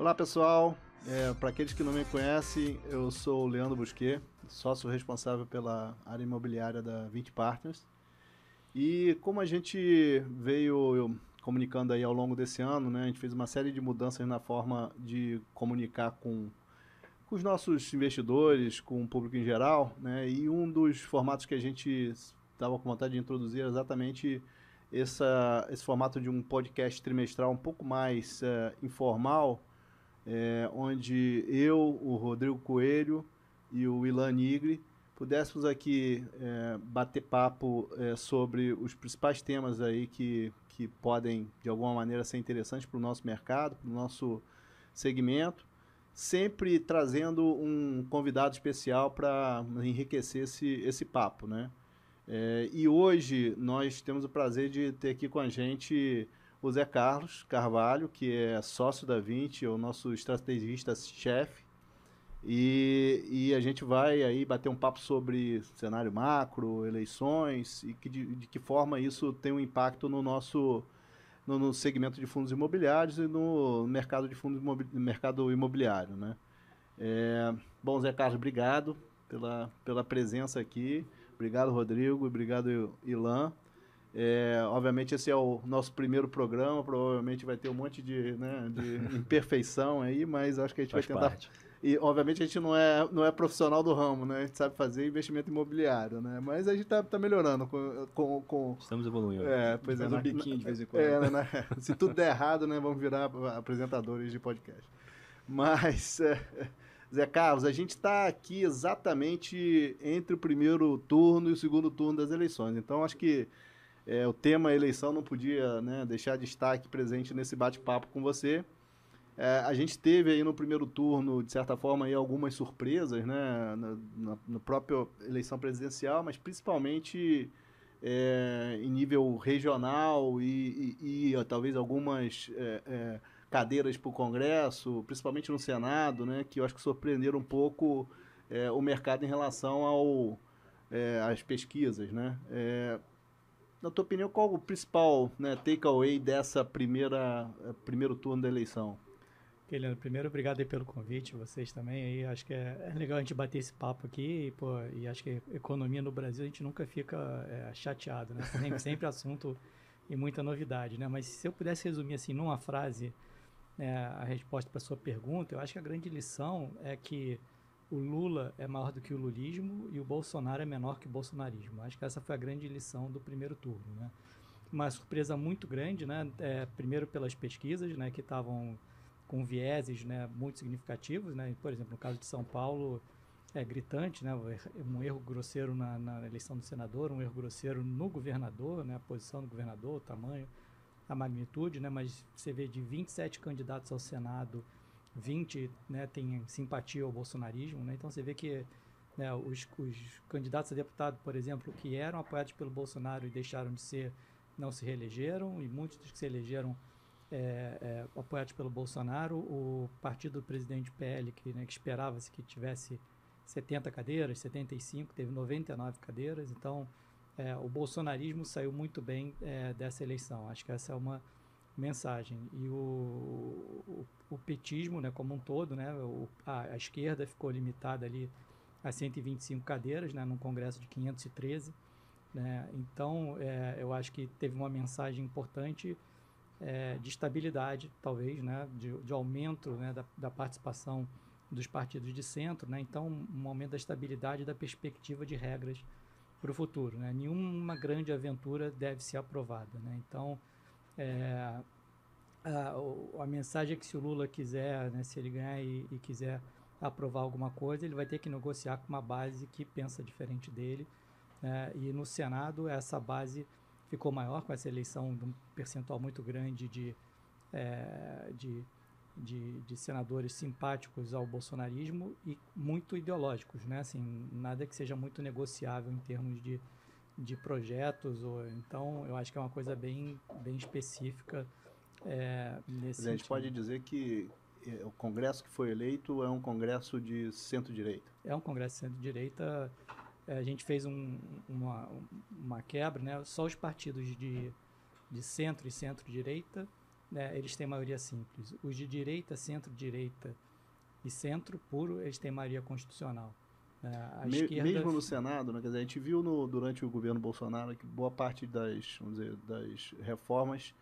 Olá pessoal, é, para aqueles que não me conhecem, eu sou o Leandro Busquet, sócio responsável pela área imobiliária da 20 Partners. E como a gente veio comunicando aí ao longo desse ano, né, a gente fez uma série de mudanças na forma de comunicar com, com os nossos investidores, com o público em geral, né, e um dos formatos que a gente estava com vontade de introduzir era exatamente essa, esse formato de um podcast trimestral um pouco mais uh, informal, é, onde eu, o Rodrigo Coelho e o Ilan Nigri pudéssemos aqui é, bater papo é, sobre os principais temas aí que, que podem, de alguma maneira, ser interessantes para o nosso mercado, para o nosso segmento, sempre trazendo um convidado especial para enriquecer esse, esse papo, né? É, e hoje nós temos o prazer de ter aqui com a gente o Zé Carlos Carvalho, que é sócio da 20, é o nosso estrategista-chefe. E, e a gente vai aí bater um papo sobre cenário macro, eleições e que, de, de que forma isso tem um impacto no nosso no, no, segmento de fundos imobiliários e no mercado de fundos mercado imobiliário, né? É, bom, Zé Carlos, obrigado pela, pela presença aqui. Obrigado, Rodrigo. Obrigado, Ilan. É, obviamente esse é o nosso primeiro programa, provavelmente vai ter um monte de, né, de imperfeição aí, mas acho que a gente Faz vai tentar. Parte. E obviamente a gente não é, não é profissional do ramo, né? A gente sabe fazer investimento imobiliário, né? Mas a gente tá, tá melhorando com, com, com... Estamos evoluindo. É, pois é. um na, biquinho de vez em quando. É, né, se tudo der errado, né? Vamos virar apresentadores de podcast. Mas, é, Zé Carlos, a gente está aqui exatamente entre o primeiro turno e o segundo turno das eleições. Então, acho que é, o tema eleição não podia né, deixar de estar aqui presente nesse bate-papo com você. É, a gente teve aí no primeiro turno, de certa forma, aí algumas surpresas, né, na, na, própria eleição presidencial, mas principalmente é, em nível regional e, e, e talvez algumas é, é cadeiras para o Congresso, principalmente no Senado, né, que eu acho que surpreenderam um pouco é, o mercado em relação ao, é, às pesquisas. Né? Na tua opinião, qual o principal né, takeaway dessa primeira primeiro turno da eleição? Leandro, primeiro, obrigado aí pelo convite, vocês também aí, acho que é, é, legal a gente bater esse papo aqui, e, pô, e acho que economia no Brasil a gente nunca fica é, chateado, né, sempre, sempre assunto e muita novidade, né, mas se eu pudesse resumir assim numa frase é, a resposta para sua pergunta, eu acho que a grande lição é que o Lula é maior do que o lulismo e o Bolsonaro é menor que o bolsonarismo. Acho que essa foi a grande lição do primeiro turno, né? Uma surpresa muito grande, né? É, primeiro pelas pesquisas, né? Que estavam com vieses, né? Muito significativos, né? Por exemplo, no caso de São Paulo, é gritante, né? Um erro grosseiro na, na eleição do senador, um erro grosseiro no governador, né? A posição do governador, o tamanho, a magnitude, né? Mas você vê de 27 candidatos ao Senado 20 né, têm simpatia ao bolsonarismo, né? então você vê que né, os, os, candidatos a deputado, por exemplo, que eram apoiados pelo Bolsonaro e deixaram de ser, não se reelegeram, e muitos dos que se elegeram é, é, apoiados pelo Bolsonaro, o partido do presidente PL, que, né, que esperava-se que tivesse 70 cadeiras, 75, teve 99 cadeiras, então é, o bolsonarismo saiu muito bem é, dessa eleição. Acho que essa é uma mensagem. E o, o, o petismo, né, como um todo, né, o, a, a, esquerda ficou limitada ali a 125 cadeiras, né, num congresso de 513. Né, então, é, eu acho que teve uma mensagem importante é, de estabilidade, talvez, né, de, de aumento né, da, da participação dos partidos de centro. Né, então, um aumento da estabilidade da perspectiva de regras para o futuro. Né? Nenhuma grande aventura deve ser aprovada. Né? Então, é, a, a, mensagem é que se o Lula quiser, né, se ele ganhar e, e, quiser aprovar alguma coisa, ele vai ter que negociar com uma base que pensa diferente dele. Né, e no Senado, essa base ficou maior com essa eleição de um percentual muito grande de, é, de, de, de, senadores simpáticos ao bolsonarismo e muito ideológicos. Né? Assim, nada que seja muito negociável em termos de de projetos. Ou, então, eu acho que é uma coisa bem, bem específica é, nesse A gente pode dizer que é, o Congresso que foi eleito é um Congresso de centro-direita. É um Congresso de centro-direita. É, a gente fez um, uma, uma quebra, né? Só os partidos de, de centro e centro-direita né, eles têm maioria simples. Os de direita, centro-direita e centro puro, eles têm maioria constitucional. Né? Me, esquerda... Mesmo no Senado, né, quer dizer, a gente viu no, durante o governo Bolsonaro que boa parte das, vamos dizer, das reformas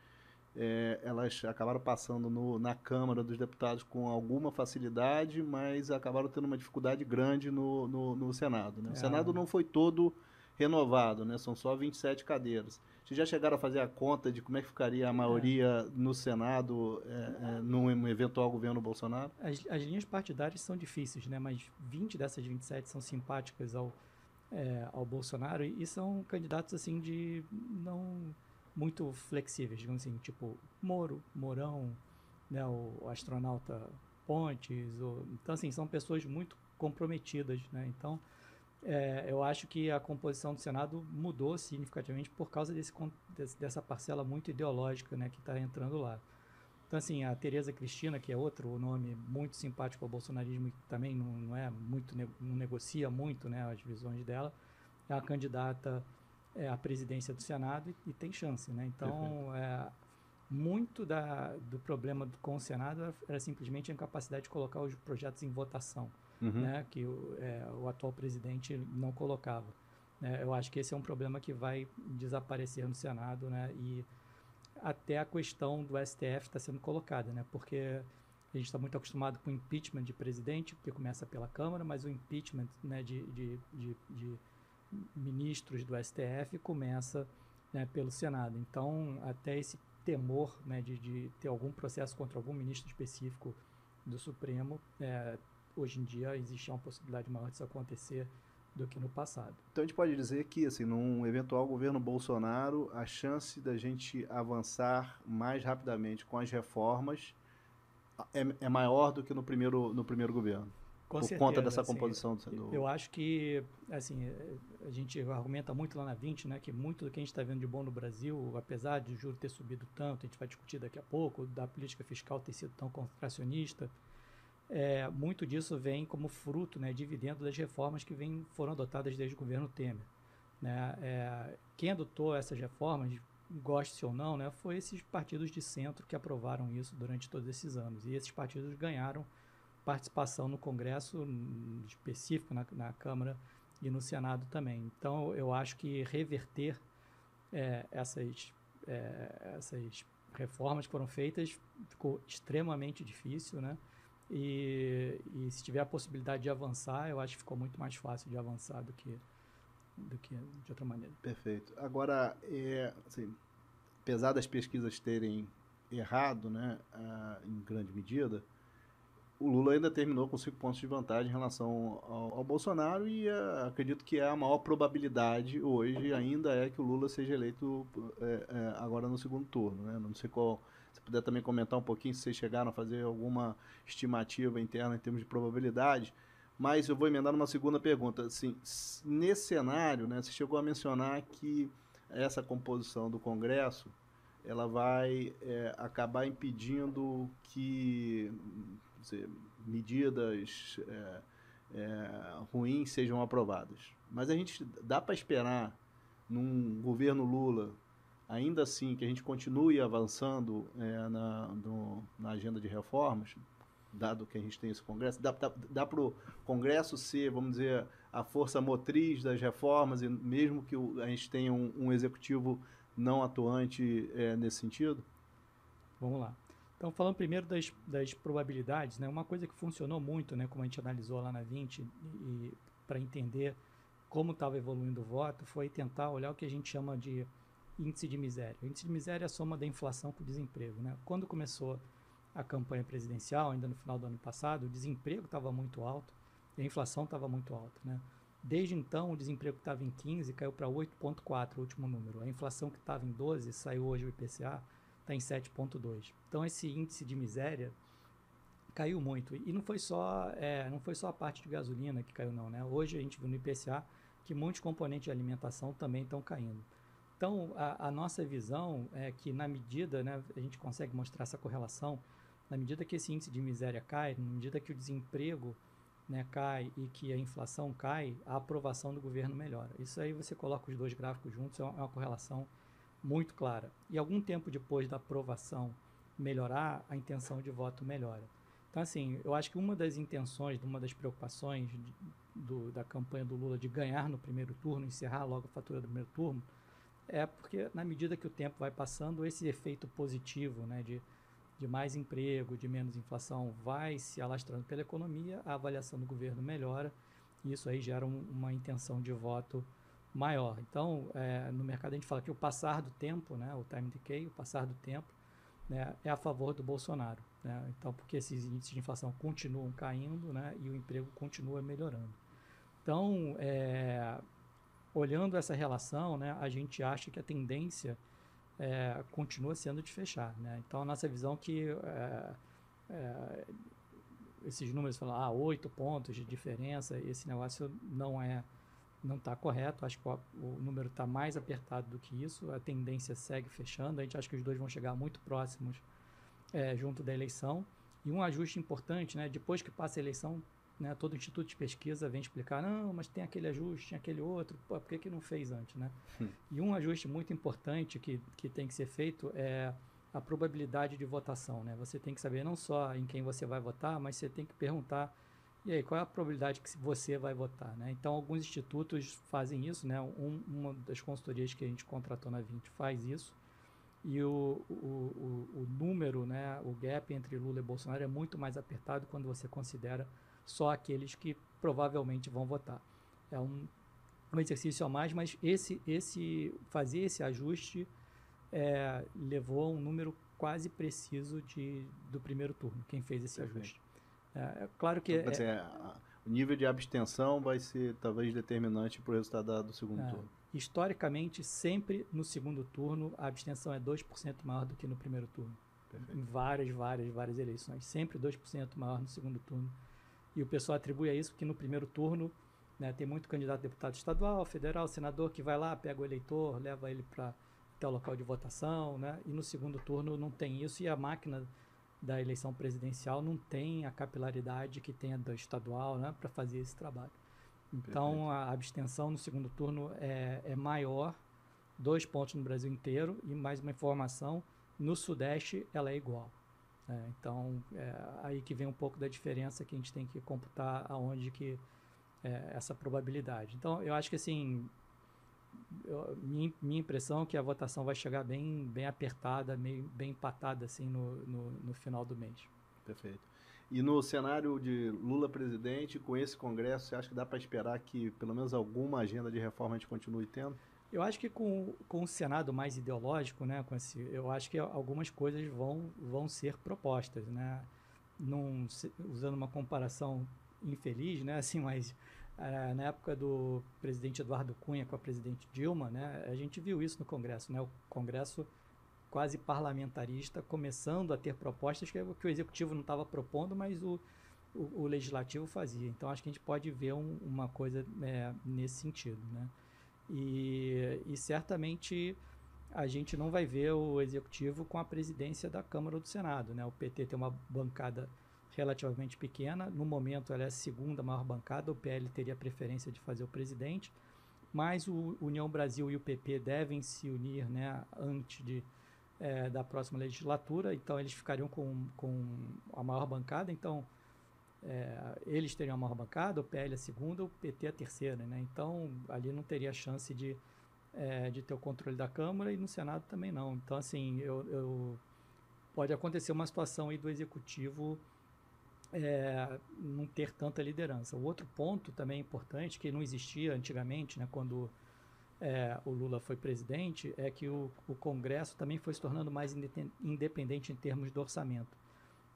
é, elas acabaram passando no, na Câmara dos Deputados com alguma facilidade, mas acabaram tendo uma dificuldade grande no, no, no Senado. Né? O é. Senado não foi todo renovado, né? são só 27 cadeiras. Vocês já chegaram a fazer a conta de como é que ficaria a maioria no Senado é, é, num eventual governo Bolsonaro? As, as, linhas partidárias são difíceis, né? mas 20 dessas 27 são simpáticas ao, é, ao Bolsonaro e, e são candidatos assim de não muito flexíveis, digamos assim, tipo Moro, Mourão, né, o, astronauta Pontes, o, então assim, são pessoas muito comprometidas, né? Então, é, eu acho que a composição do Senado mudou significativamente por causa desse, dessa parcela muito ideológica né, que está entrando lá. Então, assim, a Tereza Cristina, que é outro nome muito simpático ao bolsonarismo e também não, não é muito, não negocia muito né, as visões dela, é a candidata é, à presidência do Senado e, e tem chance. Né? Então, é, muito da, do problema com o Senado era, era simplesmente a incapacidade de colocar os projetos em votação uhum. né, que o, é, o, atual presidente não colocava. É, eu acho que esse é um problema que vai desaparecer no Senado, né, e até a questão do STF está sendo colocada, né, porque a gente está muito acostumado com o impeachment de presidente, que começa pela Câmara, mas o impeachment né, de, de, de, de ministros do STF começa né, pelo Senado. Então, até esse temor né, de, de, ter algum processo contra algum ministro específico do Supremo é, hoje em dia existe uma possibilidade maior disso acontecer do que no passado. Então a gente pode dizer que, assim, num eventual governo Bolsonaro, a chance da gente avançar mais rapidamente com as reformas é, é maior do que no primeiro, no primeiro governo. Com por certeza, conta dessa assim, composição do... Eu acho que, assim, a gente argumenta muito lá na 20, né, que muito do que a gente está vendo de bom no Brasil, apesar de o juro ter subido tanto, a gente vai discutir daqui a pouco, da política fiscal ter sido tão contracionista, é, muito disso vem como fruto, né, dividendo das reformas que vem, foram adotadas desde o governo Temer. Né? É, quem adotou essas reformas, goste ou não, né, foi esses partidos de centro que aprovaram isso durante todos esses anos. E esses partidos ganharam participação no Congresso específico, na, na Câmara e no Senado também. Então, eu acho que reverter é, essas, é, essas reformas que foram feitas ficou extremamente difícil, né? E, e se tiver a possibilidade de avançar, eu acho que ficou muito mais fácil de avançar do que, do que de outra maneira. Perfeito. Agora, é, assim, apesar das pesquisas terem errado, né, em grande medida, o Lula ainda terminou com cinco pontos de vantagem em relação ao, ao Bolsonaro e uh, acredito que é a maior probabilidade hoje ainda é que o Lula seja eleito é, é, agora no segundo turno. Né? Não sei qual se puder também comentar um pouquinho se vocês chegaram a fazer alguma estimativa interna em termos de probabilidade. Mas eu vou emendar numa segunda pergunta. Assim, nesse cenário, né, você chegou a mencionar que essa composição do Congresso ela vai é, acabar impedindo que dizer, medidas é, é, ruins sejam aprovadas. Mas a gente dá para esperar num governo Lula ainda assim que a gente continue avançando é, na, no, na agenda de reformas, dado que a gente tem esse Congresso, dá, dá, dá para o Congresso ser, vamos dizer, a força motriz das reformas, e mesmo que a gente tenha um, um executivo não atuante é, nesse sentido? Vamos lá. Então, falando primeiro das, das probabilidades, né, uma coisa que funcionou muito, né, como a gente analisou lá na 20, e, e para entender como estava evoluindo o voto, foi tentar olhar o que a gente chama de índice de miséria. O índice de miséria é a soma da inflação com o desemprego. Né? Quando começou a campanha presidencial, ainda no final do ano passado, o desemprego estava muito alto e a inflação estava muito alta. Né? Desde então, o desemprego estava em 15 caiu para 8,4, o último número. A inflação que estava em 12, saiu hoje o IPCA, está em 7,2. Então, esse índice de miséria caiu muito. E não foi só, é, não foi só a parte de gasolina que caiu, não. Né? Hoje a gente viu no IPCA que muitos componentes de alimentação também estão caindo. Então, a, a, nossa visão é que, na medida, né, a gente consegue mostrar essa correlação, na medida que esse índice de miséria cai, na medida que o desemprego né, cai e que a inflação cai, a aprovação do governo melhora. Isso aí você coloca os dois gráficos juntos, é uma, é uma correlação muito clara. E algum tempo depois da aprovação melhorar, a intenção de voto melhora. Então, assim, eu acho que uma das intenções, uma das preocupações de, do, da campanha do Lula de ganhar no primeiro turno, encerrar logo a fatura do primeiro turno, é porque, na medida que o tempo vai passando, esse efeito positivo né, de, de mais emprego, de menos inflação, vai se alastrando pela economia, a avaliação do governo melhora, e isso aí gera um, uma intenção de voto maior. Então, é, no mercado a gente fala que o passar do tempo, né, o time decay, o passar do tempo, né, é a favor do Bolsonaro. Né? Então, porque esses índices de inflação continuam caindo né, e o emprego continua melhorando. Então, é, olhando essa relação, né, a gente acha que a tendência é, continua sendo de fechar. Né? Então, a nossa visão é que é, é, esses números falam, ah, oito pontos de diferença, esse negócio não é não está correto. Acho que o, o número está mais apertado do que isso. A tendência segue fechando. A gente acha que os dois vão chegar muito próximos é, junto da eleição. E um ajuste importante, né? Depois que passa a eleição, né, todo instituto de pesquisa vem explicar, não, mas tem aquele ajuste, tem aquele outro, pô, por que, que não fez antes, né? Hum. E um ajuste muito importante que, que tem que ser feito é a probabilidade de votação, né? Você tem que saber não só em quem você vai votar, mas você tem que perguntar e aí, qual é a probabilidade que você vai votar? Né? Então, alguns institutos fazem isso, né? Um, uma das consultorias que a gente contratou na 20 faz isso, e o, o, o, o, número, né, o gap entre Lula e Bolsonaro é muito mais apertado quando você considera só aqueles que provavelmente vão votar. É um, um exercício a mais, mas esse, esse fazer esse ajuste é, levou a um número quase preciso de, do primeiro turno, quem fez esse Perfeito. ajuste. É, é, claro que. Então, é, o nível de abstenção vai ser talvez determinante para o resultado do segundo é, turno. Historicamente, sempre no segundo turno, a abstenção é 2% maior do que no primeiro turno. Perfeito. Em várias, várias, várias eleições. Sempre 2% maior no segundo turno. E o pessoal atribui a isso porque no primeiro turno né, tem muito candidato a deputado estadual, federal, senador que vai lá, pega o eleitor, leva ele para até o local de votação, né? E no segundo turno não tem isso e a máquina da eleição presidencial não tem a capilaridade que tem a do estadual né, para fazer esse trabalho. Então, Perfeito. a abstenção no segundo turno é, é maior, dois pontos no Brasil inteiro, e mais uma informação, no Sudeste ela é igual. É, então, é aí que vem um pouco da diferença que a gente tem que computar aonde que é essa probabilidade. Então, eu acho que assim, eu, minha, minha impressão é que a votação vai chegar bem, bem apertada, meio, bem empatada assim no, no, no final do mês. Perfeito. E no cenário de Lula presidente, com esse Congresso, você acha que dá para esperar que pelo menos alguma agenda de reforma a gente continue tendo? Eu acho que com, com o Senado mais ideológico, né, com esse, eu acho que algumas coisas vão, vão ser propostas, né? Num, usando uma comparação infeliz, né, assim, mas é, na época do presidente Eduardo Cunha com a presidente Dilma, né, a gente viu isso no Congresso, né, o Congresso quase parlamentarista começando a ter propostas que, que o executivo não estava propondo, mas o, o, o, legislativo fazia. Então acho que a gente pode ver um, uma coisa é, nesse sentido, né? E, e certamente a gente não vai ver o executivo com a presidência da Câmara ou do Senado, né? O PT tem uma bancada relativamente pequena. No momento, ela é a segunda maior bancada. O PL teria preferência de fazer o presidente. Mas o União Brasil e o PP devem se unir né, antes de, é, da próxima legislatura. Então, eles ficariam com, com a maior bancada. Então, é, eles teriam a maior bancada, o PL a segunda, o PT a terceira. Né? Então, ali não teria chance de, é, de ter o controle da Câmara e no Senado também não. Então, assim, eu, eu pode acontecer uma situação aí do Executivo é, não ter tanta liderança. O outro ponto também importante, que não existia antigamente, né, quando é, o Lula foi presidente, é que o, o, Congresso também foi se tornando mais independente em termos de orçamento.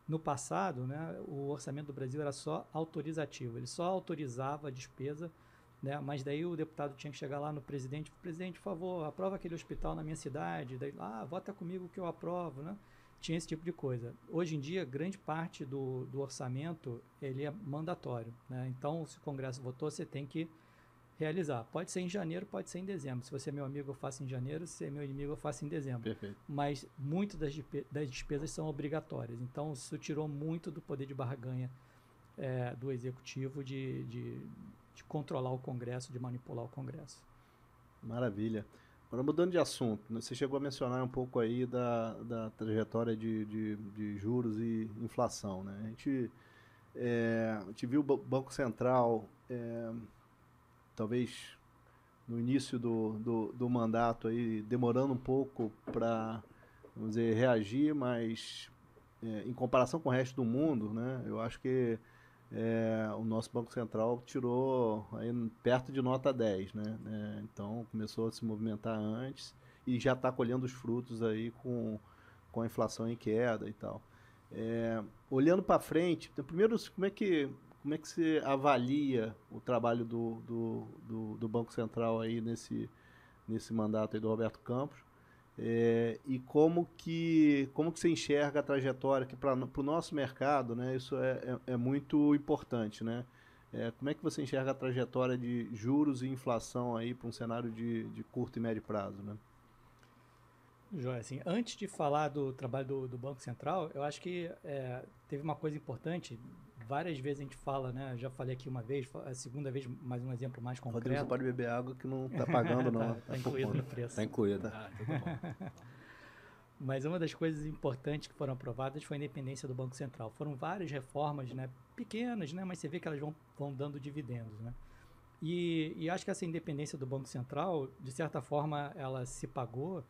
No passado, né, o orçamento do Brasil era só autorizativo, ele só autorizava a despesa, né, mas daí o deputado tinha que chegar lá no presidente, presidente, por favor, aprova aquele hospital na minha cidade, daí, ah, vota comigo que eu aprovo, né? tinha esse tipo de coisa. Hoje em dia, grande parte do, do orçamento ele é mandatório. Né? Então, se o Congresso votou, você tem que realizar. Pode ser em janeiro, pode ser em dezembro. Se você é meu amigo, eu faço em janeiro. Se é meu inimigo, eu faço em dezembro. Perfeito. Mas muitas das, das despesas são obrigatórias. Então, isso tirou muito do poder de barganha é, do executivo de, de, de controlar o Congresso, de manipular o Congresso. Maravilha. Agora, mudando de assunto, né, você chegou a mencionar um pouco aí da, da trajetória de, de, de juros e inflação. Né? A, gente, é, a gente viu o Banco Central, é, talvez no início do, do, do, mandato, aí, demorando um pouco para vamos dizer, reagir, mas é, em comparação com o resto do mundo, né, eu acho que é, o nosso Banco Central tirou aí perto de nota 10, né? É, então começou a se movimentar antes e já está colhendo os frutos aí com, com a inflação em queda e tal. É, olhando para frente, então, primeiro como é que como é que você avalia o trabalho do, do, do, do Banco Central aí nesse, nesse mandato do Roberto Campos? É, e como que, como que você enxerga a trajetória que para o nosso mercado, né, isso é, é, é muito importante, né? É, como é que você enxerga a trajetória de juros e inflação aí para um cenário de, de curto e médio prazo, né? Joia, assim, antes de falar do trabalho do, do Banco Central, eu acho que é, teve uma coisa importante várias vezes a gente fala, né? Já falei aqui uma vez, a segunda vez, mais um exemplo mais concreto. Rodrigo, você pode beber água que não está pagando, não. Está tá incluído no preço. Está incluído. Ah, então tá Mas uma das coisas importantes que foram aprovadas foi a independência do Banco Central. Foram várias reformas, né? Pequenas, né? Mas você vê que elas vão, vão dando dividendos, né? E, e acho que essa independência do Banco Central, de certa forma, ela se pagou,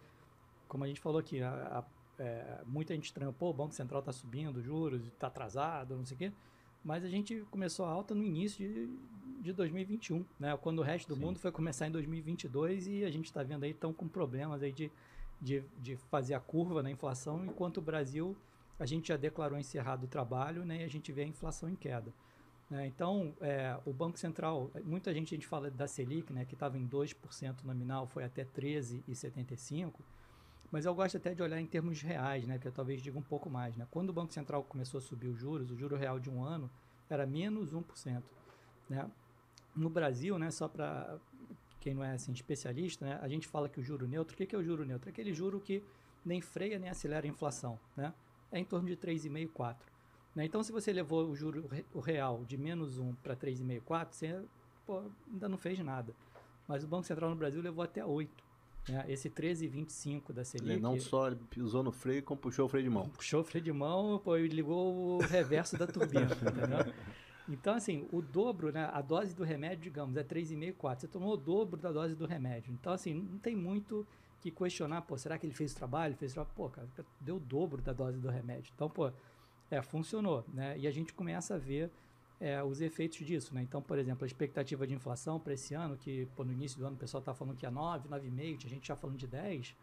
como a gente falou aqui, a, a, é, muita gente estranhou, pô, o Banco Central está subindo juros, está atrasado, não sei o quê. Mas a gente começou a alta no início de, de 2021, né? Quando o resto do Sim. mundo foi começar em 2022 e a gente está vendo aí estão com problemas aí de, de, de fazer a curva na inflação, enquanto o Brasil a gente já declarou encerrado o trabalho, né? E a gente vê a inflação em queda. Né? Então, é, o Banco Central, muita gente a gente fala da Selic, né? Que estava em 2% nominal, foi até 13,75%. Mas eu gosto até de olhar em termos reais, né? Que eu talvez diga um pouco mais, né? Quando o Banco Central começou a subir os juros, o juro real de um ano era menos 1%, né? No Brasil, né, só para quem não é assim especialista, né, a gente fala que o juro neutro, o que, é o juro neutro? É aquele juro que nem freia nem acelera a inflação, né? É em torno de 3,5, 4. Né? Então, se você levou o juro o real de menos 1 para 3,5, 4, você pô, ainda não fez nada. Mas o Banco Central no Brasil levou até 8. Né? Esse 13,25 da Selic... Ele não só pisou no freio, como puxou o freio de mão. Puxou o freio de mão pô, e ligou o reverso da turbina, entendeu? Então, assim, o dobro, né? A dose do remédio, digamos, é 3,5, 4. Você tomou o dobro da dose do remédio. Então, assim, não tem muito que questionar, pô, será que ele fez o trabalho? Fez o trabalho? Pô, cara, deu o dobro da dose do remédio. Então, pô, é, funcionou, né? E a gente começa a ver é, os efeitos disso. Né? Então, por exemplo, a expectativa de inflação para esse ano, que pô, no início do ano o pessoal está falando que é 9, 9,5, a gente já falando de 10,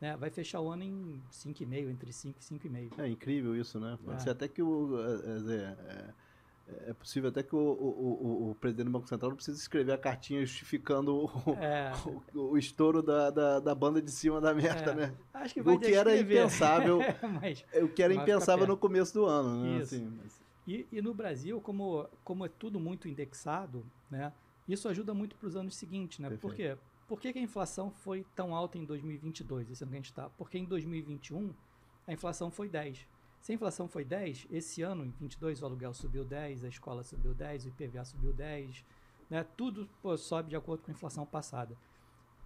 né? vai fechar o ano em 5,5, entre 5 e 5,5. É incrível isso, né? Pode é. ser até que o. É, é, é, possível até que o, o, o, o, presidente do Banco Central não precise escrever a cartinha justificando o, é. o, estouro da, da, da, banda de cima da meta, é. né? Acho que vai o que era impensável, mas, o que era impensável no começo do ano, né? Isso. Assim, mas... E, e, no Brasil, como, como é tudo muito indexado, né, isso ajuda muito para os anos seguintes. Né? Por quê? Por que, que, a inflação foi tão alta em 2022, esse ano que a gente está? Porque em 2021 a inflação foi 10. Se a inflação foi 10, esse ano, em 22, o aluguel subiu 10, a escola subiu 10, o IPVA subiu 10, né? tudo pô, sobe de acordo com a inflação passada.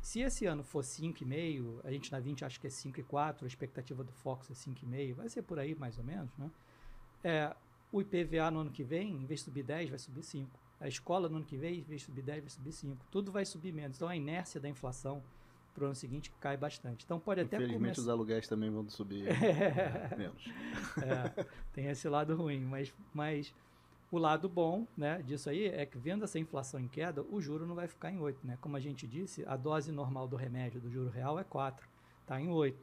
Se esse ano for 5,5, a gente na 20 acha que é 5,4, a expectativa do Fox é 5,5, vai ser por aí mais ou menos, né? É, o IPVA no ano que vem, em vez de subir 10, vai subir 5. A escola no ano que vem, em vez de subir 10, vai subir 5. Tudo vai subir menos. Então a inércia da inflação para o ano seguinte cai bastante. Então pode até Infelizmente os aluguéis também vão subir é, menos. É, tem esse lado ruim, mas, mas o lado bom né, disso aí é que vendo essa inflação em queda, o juro não vai ficar em 8. Né? Como a gente disse, a dose normal do remédio do juro real é 4, está em 8.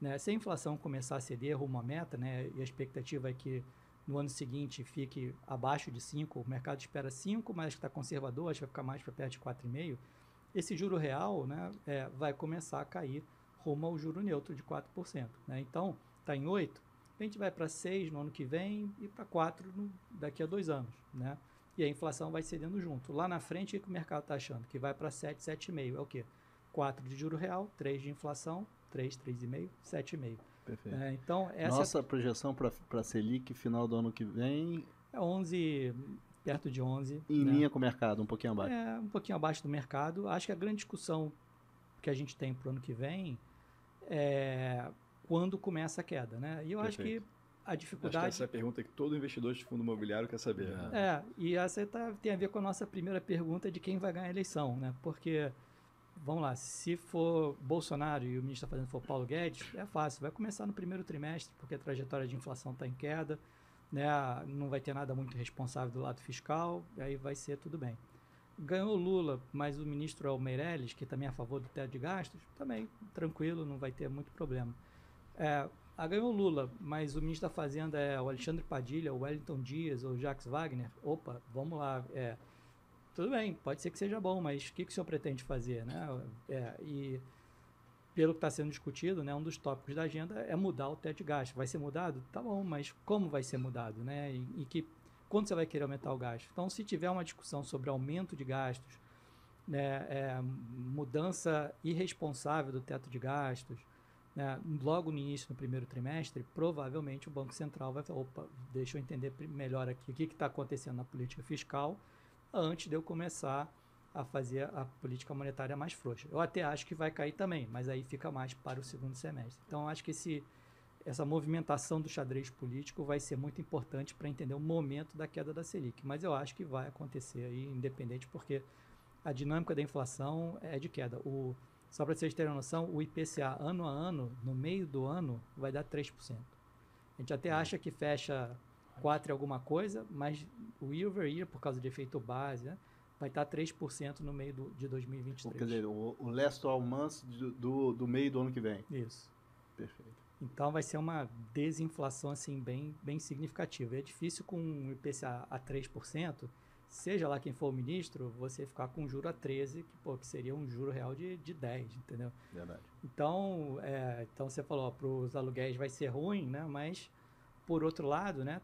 Né? Se a inflação começar a ceder rumo à meta, né, e a expectativa é que no ano seguinte fique abaixo de 5, o mercado espera 5, mas está conservador, acho que vai ficar mais para perto de 4,5, esse juro real né, é, vai começar a cair rumo ao juro neutro de 4%. Né? Então, está em 8, a gente vai para 6 no ano que vem e para 4 no, daqui a dois anos. Né? E a inflação vai cedendo junto. Lá na frente, o que o mercado está achando? Que vai para 7, 7,5. É o quê? 4 de juro real, 3 de inflação, 3, 3,5, 7,5. Perfeito. É, então, essa Nossa é... projeção para a Selic final do ano que vem... É 11, perto de 11. Em né? linha com o mercado, um pouquinho abaixo. É, um pouquinho abaixo do mercado. Acho que a grande discussão que a gente tem para o ano que vem é quando começa a queda, né? E eu Perfeito. acho que a dificuldade. Acho que essa é a pergunta que todo investidor de fundo imobiliário quer saber. É, é e essa tá, tem a ver com a nossa primeira pergunta de quem vai ganhar a eleição, né? Porque, vamos lá, se for Bolsonaro e o ministro está fazendo for Paulo Guedes, é fácil, vai começar no primeiro trimestre, porque a trajetória de inflação está em queda, né? não vai ter nada muito responsável do lado fiscal, aí vai ser tudo bem. Ganhou Lula, mas o ministro é o Meirelles, que também é a favor do teto de gastos, também tranquilo, não vai ter muito problema. É, ah, ganhou Lula, mas o ministro da Fazenda é o Alexandre Padilha, o Wellington Dias ou o Jacques Wagner. Opa, vamos lá. É, tudo bem, pode ser que seja bom, mas o que, que o senhor pretende fazer? Né? É, e pelo que está sendo discutido, né, um dos tópicos da agenda é mudar o teto de gasto. Vai ser mudado? Tá bom, mas como vai ser mudado? Né? E, e que, quando você vai querer aumentar o gasto? Então, se tiver uma discussão sobre aumento de gastos, né, é, mudança irresponsável do teto de gastos, né, logo no início, no primeiro trimestre, provavelmente o Banco Central vai falar, opa, deixa eu entender melhor aqui o que está acontecendo na política fiscal antes de eu começar a fazer a política monetária mais frouxa. Eu até acho que vai cair também, mas aí fica mais para o segundo semestre. Então, acho que esse, essa movimentação do xadrez político vai ser muito importante para entender o momento da queda da Selic. Mas eu acho que vai acontecer aí, independente, porque a dinâmica da inflação é de queda. O, só para vocês terem noção, o IPCA ano a ano, no meio do ano, vai dar 3%. A gente até acha que fecha 4 e alguma coisa, mas o year over year, por causa de efeito base, né, vai estar 3% no meio do, de 2023. Quer dizer, o, o last 12 months do, do, do meio do ano que vem. Isso. Perfeito. Então vai ser uma desinflação assim bem, bem significativa. É difícil com o IPCA a 3%, seja lá quem for o ministro, você ficar com um juro a 13, que, pô, que seria um juro real de, de 10, entendeu? Verdade. Então, é, então você falou, para os aluguéis vai ser ruim, né? Mas, por outro lado, né?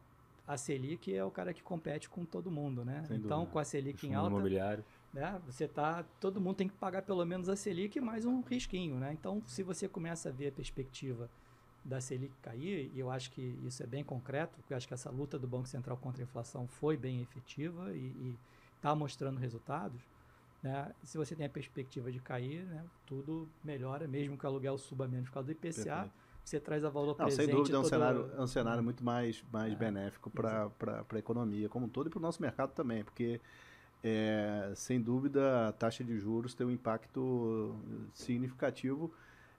A Selic é o cara que compete com todo mundo, né? Sem então, dúvida. com a Selic em alta... imobiliário. Né, você tá... Todo mundo tem que pagar pelo menos a Selic mais um risquinho, né? Então, se você começa a ver a perspectiva da Selic cair, e eu acho que isso é bem concreto, porque eu acho que essa luta do Banco Central contra a inflação foi bem efetiva e está mostrando resultados. Né? Se você tem a perspectiva de cair, né, tudo melhora, mesmo que o aluguel suba menos por causa do IPCA, Perfeito. Você traz a valor Não, presente. Sem dúvida, é um, cenário, é um cenário muito mais, mais é, benéfico para a economia como um todo e para o nosso mercado também, porque é, sem dúvida a taxa de juros tem um impacto significativo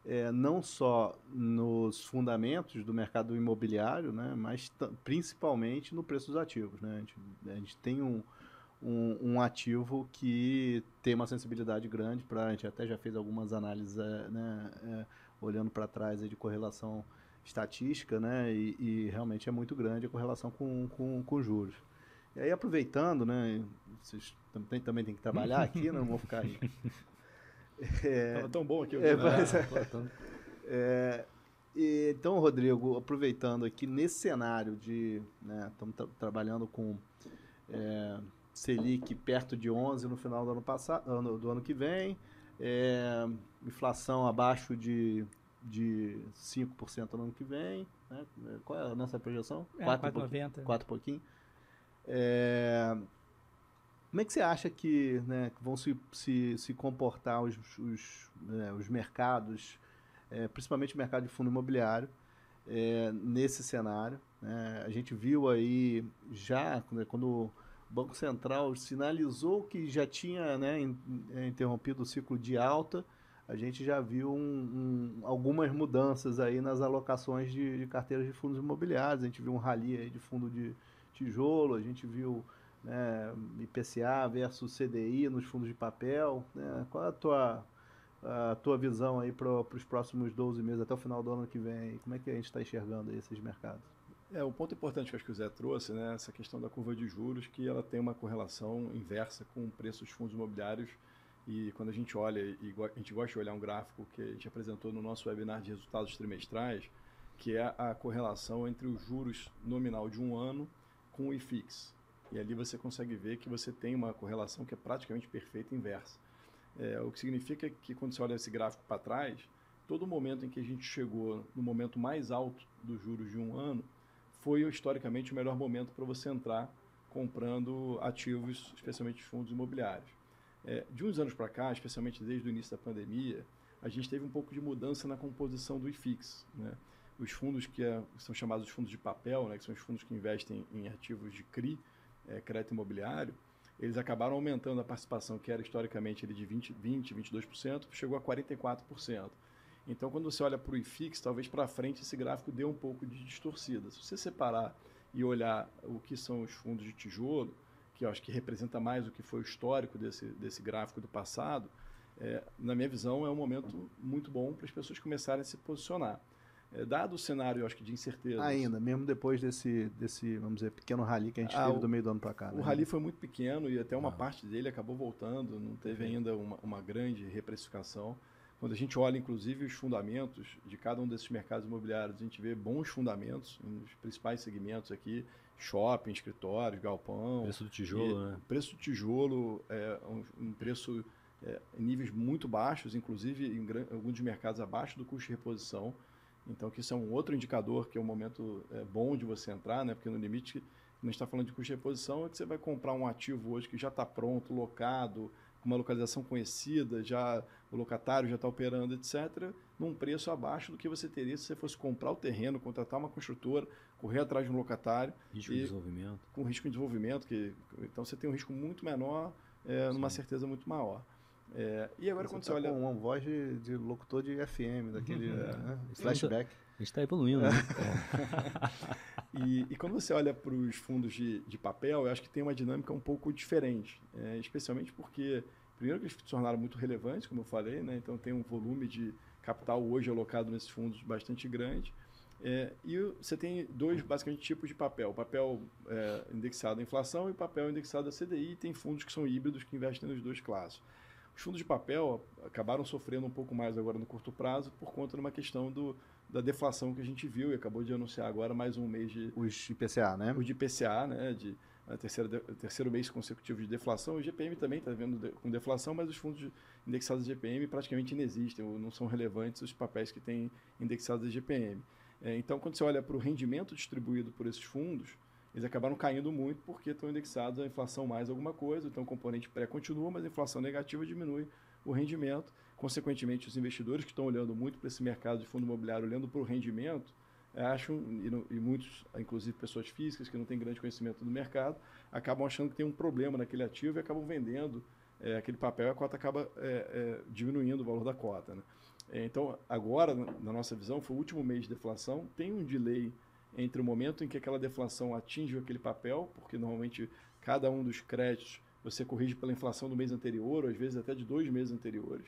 é, não só nos fundamentos do mercado imobiliário, né, mas principalmente no preço dos ativos. Né? A, gente, a gente tem um, um, um, ativo que tem uma sensibilidade grande para. A gente até já fez algumas análises é, né, é, olhando para trás de correlação estatística, né, e, e, realmente é muito grande a correlação com, com, com juros. E aí, aproveitando, né, vocês também, também tem que trabalhar aqui, né, não vou ficar aí é, Tava tão bom aqui. É, mas, é, é, e, então, Rodrigo, aproveitando aqui nesse cenário de, né, estamos tra trabalhando com é, Selic perto de 11 no final do ano passado, ano, do ano que vem, é, inflação abaixo de de 5% no ano que vem. Né? Qual é a nossa projeção? É, 4,90. 4 pouquinho. É, como é que você acha que né, vão se, se, se comportar os, os, né, os mercados, é, principalmente o mercado de fundo imobiliário, é, nesse cenário? Né? A gente viu aí já, né, quando o Banco Central sinalizou que já tinha né, é, interrompido o ciclo de alta, a gente já viu um, um, algumas mudanças aí nas alocações de, de, carteiras de fundos imobiliários. A gente viu um rally aí de fundo de tijolo, a gente viu né, IPCA versus CDI nos fundos de papel. Né? Qual é a tua, a tua visão aí para os próximos 12 meses, até o final do ano que vem? Como é que a gente está enxergando esses mercados? É, um ponto importante que acho que o Zé trouxe, né, essa questão da curva de juros, que ela tem uma correlação inversa com o preço dos fundos imobiliários. E quando a gente olha, e a gente gosta de olhar um gráfico que a gente apresentou no nosso webinar de resultados trimestrais, que é a correlação entre o juros nominal de um ano com o IFIX. E ali você consegue ver que você tem uma correlação que é praticamente perfeita inversa. É, o que significa que quando você olha esse gráfico para trás, todo momento em que a gente chegou no momento mais alto dos juros de um ano, foi historicamente o melhor momento para você entrar comprando ativos, especialmente fundos imobiliários. É, de uns anos para cá, especialmente desde o início da pandemia, a gente teve um pouco de mudança na composição do IFIX. Né? Os fundos que é, são chamados fundos de papel, né, que são os fundos que investem em ativos de CRI, é, crédito imobiliário, eles acabaram aumentando a participação, que era historicamente ele de 20, 20 22%, chegou a 44%. Então, quando você olha para o IFIX, talvez para frente esse gráfico dê um pouco de distorcida. Se você separar e olhar o que são os fundos de tijolo, que eu acho que representa mais o que foi o histórico desse, desse gráfico do passado, é, na minha visão, é um momento muito bom para as pessoas começarem a se posicionar. É, dado o cenário, acho que de incerteza. Ainda, mesmo depois desse, desse, vamos dizer, pequeno rally que a gente ah, teve o, do meio do ano para cá. O né? rally foi muito pequeno e até uma ah. parte dele acabou voltando, não teve ainda uma, uma grande reprecificação. Quando a gente olha, inclusive, os fundamentos de cada um desses mercados imobiliários, a gente vê bons fundamentos nos principais segmentos aqui, shopping, escritórios, galpão. Preço do tijolo, né? Preço do tijolo é um, um preço é, em níveis muito baixos, inclusive em, em alguns mercados abaixo do custo de reposição. Então, que isso é um outro indicador que é um momento é, bom de você entrar, né? Porque no limite, gente está falando de custo de reposição, é que você vai comprar um ativo hoje que já está pronto, locado, com uma localização conhecida, já o locatário já está operando, etc., num preço abaixo do que você teria se você fosse comprar o terreno, contratar uma construtora, correr atrás de um locatário. Risco de desenvolvimento. Com risco de desenvolvimento, que, então você tem um risco muito menor, é, numa certeza muito maior. É, e agora você quando tá você olha. Com uma voz de, de, locutor de FM, daquele é. né, flashback. A gente está evoluindo, né? e, e, quando você olha para os fundos de, de, papel, eu acho que tem uma dinâmica um pouco diferente. É, especialmente porque, primeiro, que eles se tornaram muito relevantes, como eu falei, né? então tem um volume de capital hoje alocado nesses fundos bastante grande. É, e você tem dois, basicamente, tipos de papel. O papel é, indexado à inflação e papel indexado à CDI. E tem fundos que são híbridos que investem nos dois classes. Os fundos de papel acabaram sofrendo um pouco mais agora no curto prazo por conta de uma questão do, da deflação que a gente viu e acabou de anunciar agora mais um mês de... Os IPCA, né? Os de IPCA, né? De, a terceira, terceiro mês consecutivo de deflação. O GPM também está vendo de, com deflação, mas os fundos indexados de GPM praticamente inexistem, ou não são relevantes os papéis que têm indexados de GPM. É, então, quando você olha para o rendimento distribuído por esses fundos, eles acabaram caindo muito porque estão indexados à inflação mais alguma coisa, então o componente pré continua, mas a inflação negativa diminui o rendimento. Consequentemente, os investidores que estão olhando muito para esse mercado de fundo imobiliário, olhando para o rendimento, acham, e, e, muitos, inclusive pessoas físicas que não têm grande conhecimento do mercado, acabam achando que tem um problema naquele ativo e acabam vendendo é, aquele papel e a cota acaba é, é, diminuindo o valor da cota. Né? É, então, agora, na nossa visão, foi o último mês de deflação, tem um delay entre o momento em que aquela deflação atinge aquele papel, porque normalmente cada um dos créditos você corrige pela inflação do mês anterior, ou às vezes até de dois meses anteriores.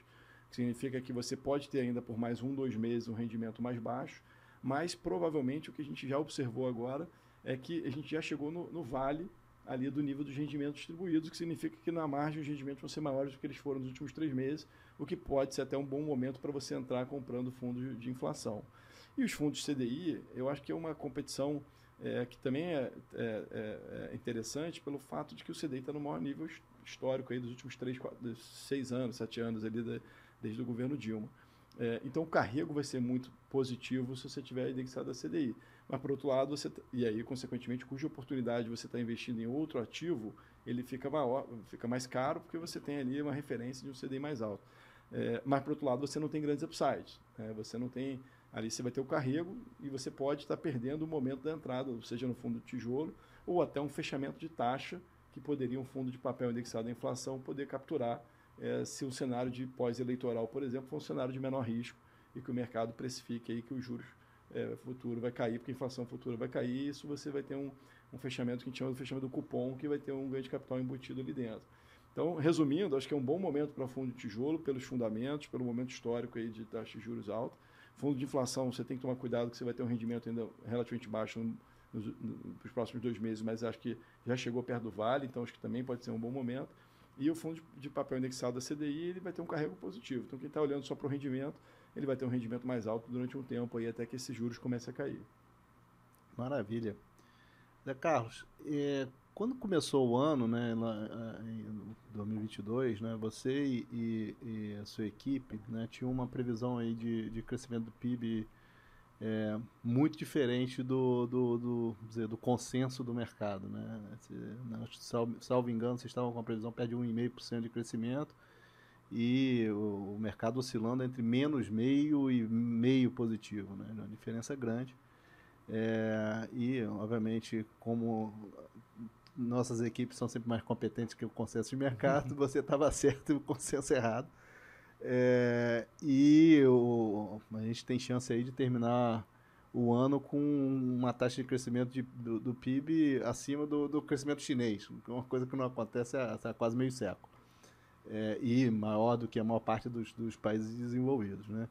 Significa que você pode ter ainda por mais um, dois meses um rendimento mais baixo, mas provavelmente o que a gente já observou agora é que a gente já chegou no, no vale ali do nível dos rendimentos distribuídos, o que significa que na margem os rendimentos vão ser maiores do que eles foram nos últimos três meses, o que pode ser até um bom momento para você entrar comprando fundos de inflação. E os fundos CDI, eu acho que é uma competição é, que também é, é, é, é, interessante pelo fato de que o CDI está no maior nível histórico aí dos últimos três, quatro, seis anos, sete anos ali de, desde o governo Dilma. É, então o carrego vai ser muito positivo se você tiver indexado a CDI. Mas por outro lado, você e aí consequentemente cuja oportunidade você está investindo em outro ativo, ele fica maior, fica mais caro porque você tem ali uma referência de um CDI mais alto. É, mas por outro lado, você não tem grandes upsides. Né? Você não tem Ali você vai ter o carrego e você pode estar perdendo o momento da entrada, seja no fundo de tijolo ou até um fechamento de taxa que poderia um fundo de papel indexado à inflação poder capturar é, se o cenário de pós-eleitoral, por exemplo, for um cenário de menor risco e que o mercado precifique aí que os juros é, futuro vai cair, porque a inflação futura vai cair, isso você vai ter um, um fechamento que a gente chama de fechamento do cupom, que vai ter um ganho de capital embutido ali dentro. Então, resumindo, acho que é um bom momento para fundo de tijolo, pelos fundamentos, pelo momento histórico aí de taxa de juros alta, Fundo de inflação, você tem que tomar cuidado que você vai ter um rendimento ainda relativamente baixo nos próximos dois meses, mas acho que já chegou perto do vale, então acho que também pode ser um bom momento. E o fundo de papel indexado da CDI ele vai ter um carrego positivo. Então, quem está olhando só para o rendimento, ele vai ter um rendimento mais alto durante um tempo aí, até que esses juros comecem a cair. Maravilha. Zé Carlos, é, quando começou o ano, né, lá, em 2022, né, você e, e, a sua equipe, né, tinham uma previsão aí de, de crescimento do PIB é, muito diferente do, do, do, dizer, do consenso do mercado, né? Se, salvo, salvo engano, vocês estavam com a previsão perto de 1,5% de crescimento e o, o mercado oscilando entre menos meio e meio positivo, né? Uma diferença grande. É, e, obviamente, como nossas equipes são sempre mais competentes que o consenso de mercado, você estava certo e o consenso errado. É, e o, a gente tem chance aí de terminar o ano com uma taxa de crescimento de, do, do, PIB acima do, do, crescimento chinês, é uma coisa que não acontece há, há quase meio século. É, e maior do que a maior parte dos, dos países desenvolvidos. Né?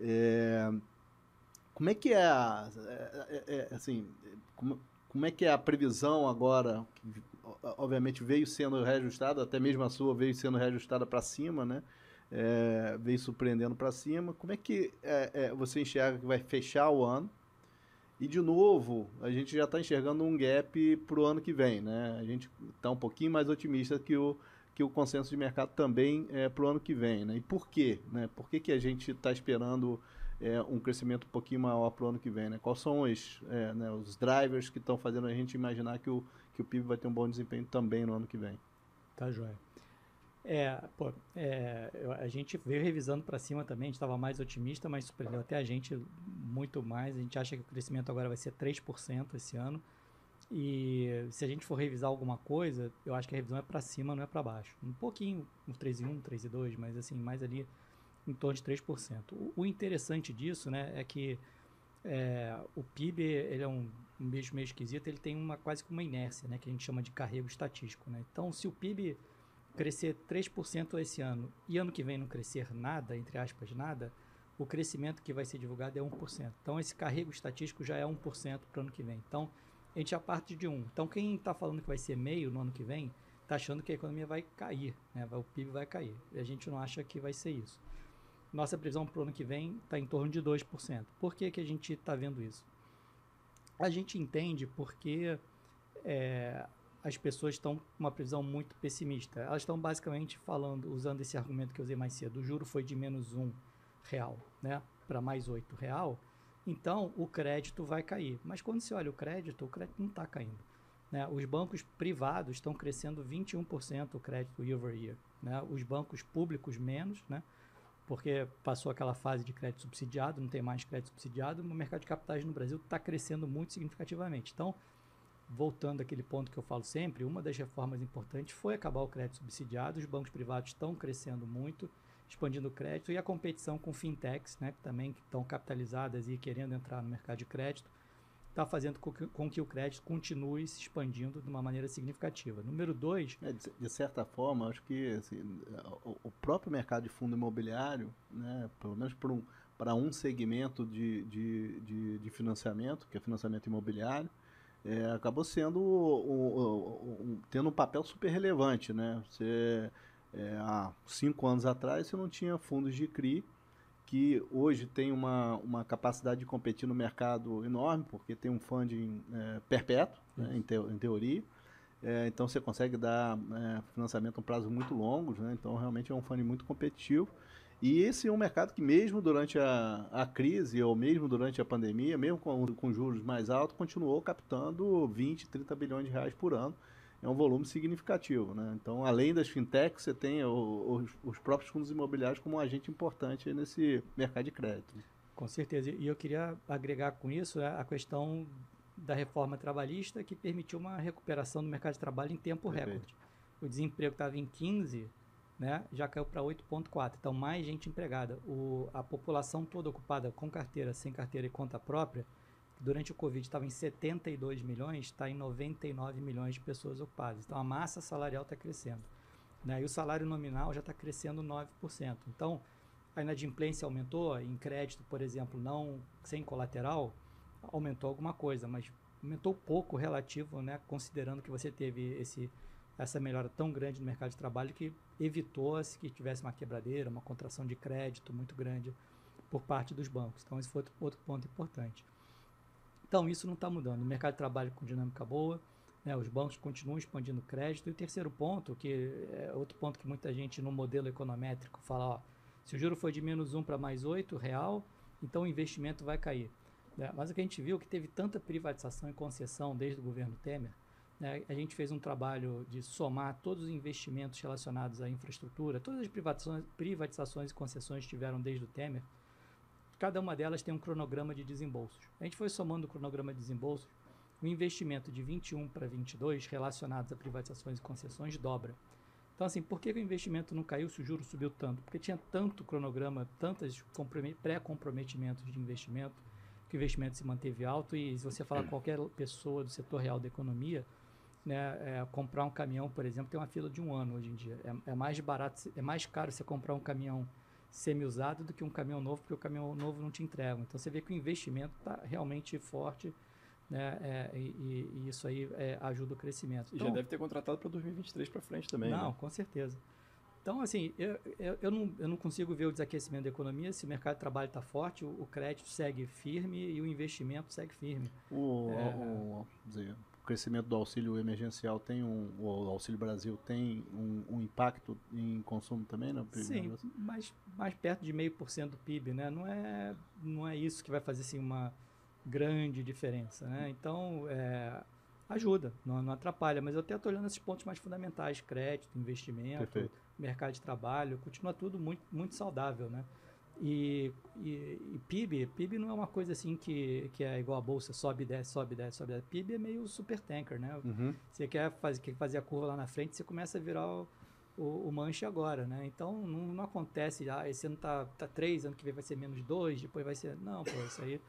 É, como é que é, a, é, é, é assim, como, como é que é a previsão agora? Que, obviamente veio sendo reajustada, até mesmo a sua veio sendo reajustada para cima, né? É, veio surpreendendo para cima. Como é que é, é, você enxerga que vai fechar o ano? E, de novo, a gente já está enxergando um gap para o ano que vem. Né? A gente está um pouquinho mais otimista que o, que o consenso de mercado também é para o ano que vem. Né? E por quê? Né? Por que, que a gente está esperando é, um crescimento um pouquinho maior para o ano que vem. Né? Quais são os, é, né, os drivers que estão fazendo a gente imaginar que o, que o PIB vai ter um bom desempenho também no ano que vem? Tá, joia. É, pô, é, a gente veio revisando para cima também, a gente estava mais otimista, mas surpreendeu até a gente muito mais. A gente acha que o crescimento agora vai ser 3% esse ano. E se a gente for revisar alguma coisa, eu acho que a revisão é para cima, não é para baixo. Um pouquinho, um 3,1, 3,2, mas assim, mais ali em torno de 3%. O, o interessante disso né, é que é, o PIB ele é um, um bicho meio esquisito, ele tem uma, quase que uma inércia, né, que a gente chama de carrego estatístico. Né? Então, se o PIB crescer 3% esse ano e ano que vem não crescer nada, entre aspas, nada, o crescimento que vai ser divulgado é 1%. Então, esse carrego estatístico já é 1% para o ano que vem. Então, a gente já parte de 1. Então, quem está falando que vai ser meio no ano que vem, está achando que a economia vai cair, né? o PIB vai cair. E a gente não acha que vai ser isso. Nossa previsão para o ano que vem está em torno de 2%. Por que, que a gente está vendo isso? A gente entende porque é, as pessoas estão com uma previsão muito pessimista. Elas estão basicamente falando, usando esse argumento que eu usei mais cedo, o juro foi de menos um real né, para mais oito real, então o crédito vai cair. Mas quando se olha o crédito, o crédito não está caindo. Né? Os bancos privados estão crescendo 21% o crédito year over year. Né? Os bancos públicos menos, né? porque passou aquela fase de crédito subsidiado, não tem mais crédito subsidiado, o mercado de capitais no Brasil está crescendo muito significativamente. Então, voltando àquele ponto que eu falo sempre, uma das reformas importantes foi acabar o crédito subsidiado, os bancos privados estão crescendo muito, expandindo o crédito, e a competição com fintechs, né, que também estão capitalizadas e querendo entrar no mercado de crédito, está fazendo com que, com que, o crédito continue se expandindo de uma maneira significativa. Número dois... É, de, de, certa forma, acho que assim, o, o, próprio mercado de fundo imobiliário, né, pelo menos para um, um segmento de, de, de, de, financiamento, que é financiamento imobiliário, é, acabou sendo tendo um papel super relevante. Né? Você, é, há cinco anos atrás você não tinha fundos de CRI, que hoje tem uma, uma capacidade de competir no mercado enorme, porque tem um funding é, perpétuo, né, em, te, em, teoria. É, então você consegue dar é, financiamento a um prazo muito longo, né, então realmente é um funding muito competitivo. E esse é um mercado que mesmo durante a, a crise, ou mesmo durante a pandemia, mesmo com, com juros mais altos, continuou captando 20, 30 bilhões de reais por ano é um volume significativo. Né? Então, além das fintechs, você tem o, os próprios fundos imobiliários como um agente importante nesse mercado de crédito. Com certeza. E eu queria agregar com isso né, a questão da reforma trabalhista que permitiu uma recuperação do mercado de trabalho em tempo Perfeito. recorde. O desemprego estava em 15, né, já caiu para 8,4. Então, mais gente empregada. O, a população toda ocupada com carteira, sem carteira e conta própria durante o Covid estava em 72 milhões, está em 99 milhões de pessoas ocupadas. Então a massa salarial está crescendo. Né? E o salário nominal já está crescendo 9%. Então a inadimplência aumentou, em crédito, por exemplo, não sem colateral, aumentou alguma coisa, mas aumentou pouco relativo, né? considerando que você teve esse, essa melhora tão grande no mercado de trabalho que evitou que tivesse uma quebradeira, uma contração de crédito muito grande por parte dos bancos. Então esse foi outro, ponto importante. Então, isso não está mudando. O mercado de trabalho com dinâmica boa, né, os bancos continuam expandindo crédito. E o terceiro ponto, que é outro ponto que muita gente no modelo econométrico fala, ó, se o juro for de menos 1 para mais 8 real, então o investimento vai cair. Né? Mas o que a gente viu é que teve tanta privatização e concessão desde o governo Temer, né, a gente fez um trabalho de somar todos os investimentos relacionados à infraestrutura, todas as privatizações, privatizações e concessões que tiveram desde o Temer, cada uma delas tem um cronograma de desembolsos. A gente foi somando o cronograma de desembolsos, o investimento de 21 para 22 relacionados a privatizações e concessões dobra. Então, assim, por que o investimento não caiu se o juro subiu tanto? Porque tinha tanto cronograma, tantos pré-comprometimentos de investimento, que o investimento se manteve alto e se você falar com qualquer pessoa do setor real da economia, né, é, comprar um caminhão, por exemplo, tem uma fila de um ano hoje em dia. É, é mais barato, é mais caro você comprar um caminhão semi-usado do que um caminhão novo, porque o caminhão novo não te entrega. Então você vê que o investimento está realmente forte né? É, e, e, isso aí é, ajuda o crescimento. E então, já deve ter contratado para 2023 para frente também. Não, né? com certeza. Então, assim, eu, eu, eu, não, eu não consigo ver o desaquecimento da economia se o mercado de trabalho está forte, o, o, crédito segue firme e o investimento segue firme. O, é, o, dizer, o crescimento do auxílio emergencial tem um, o Auxílio Brasil tem um, um impacto em consumo também, né? Sim, mais, mais perto de meio por cento do PIB, né? Não é, não é isso que vai fazer assim, uma grande diferença. Né? Então, é, ajuda, não, não, atrapalha. Mas eu até estou olhando esses pontos mais fundamentais: crédito, investimento, Perfeito. mercado de trabalho, continua tudo muito, muito saudável. Né? E, e, e, PIB, PIB não é uma coisa assim que, que é igual a bolsa, sobe, desce, sobe, desce, sobe, desce. PIB é meio super tanker, né? Uhum. Você quer fazer, quer fazer a curva lá na frente, você começa a virar o, o, o manche agora, né? Então não, não acontece, ah, esse ano tá, tá 3, ano que vem vai ser menos 2, depois vai ser. Não, pô, isso aí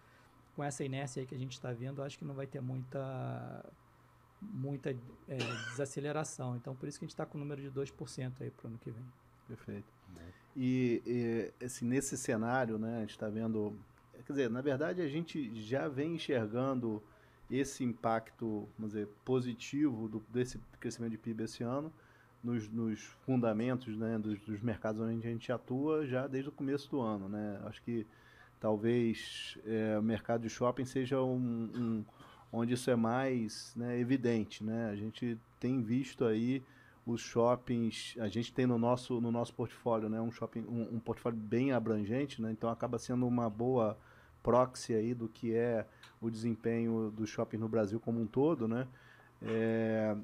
com essa inércia aí que a gente está vendo, acho que não vai ter muita muita é, desaceleração. Então, por isso que a gente está com o número de 2% aí para o ano que vem. Perfeito. E, e assim, nesse cenário, né, a gente está vendo... Quer dizer, na verdade, a gente já vem enxergando esse impacto, vamos dizer, positivo do, desse crescimento de PIB esse ano nos, nos fundamentos né, dos, dos mercados onde a gente atua já desde o começo do ano. Né? Acho que talvez é, o mercado de shopping seja um, um onde isso é mais né, evidente, né? A gente tem visto aí os shoppings, a gente tem no nosso no nosso portfólio, né, um shopping um, um portfólio bem abrangente, né? Então acaba sendo uma boa proxy aí do que é o desempenho do shopping no Brasil como um todo, né? É,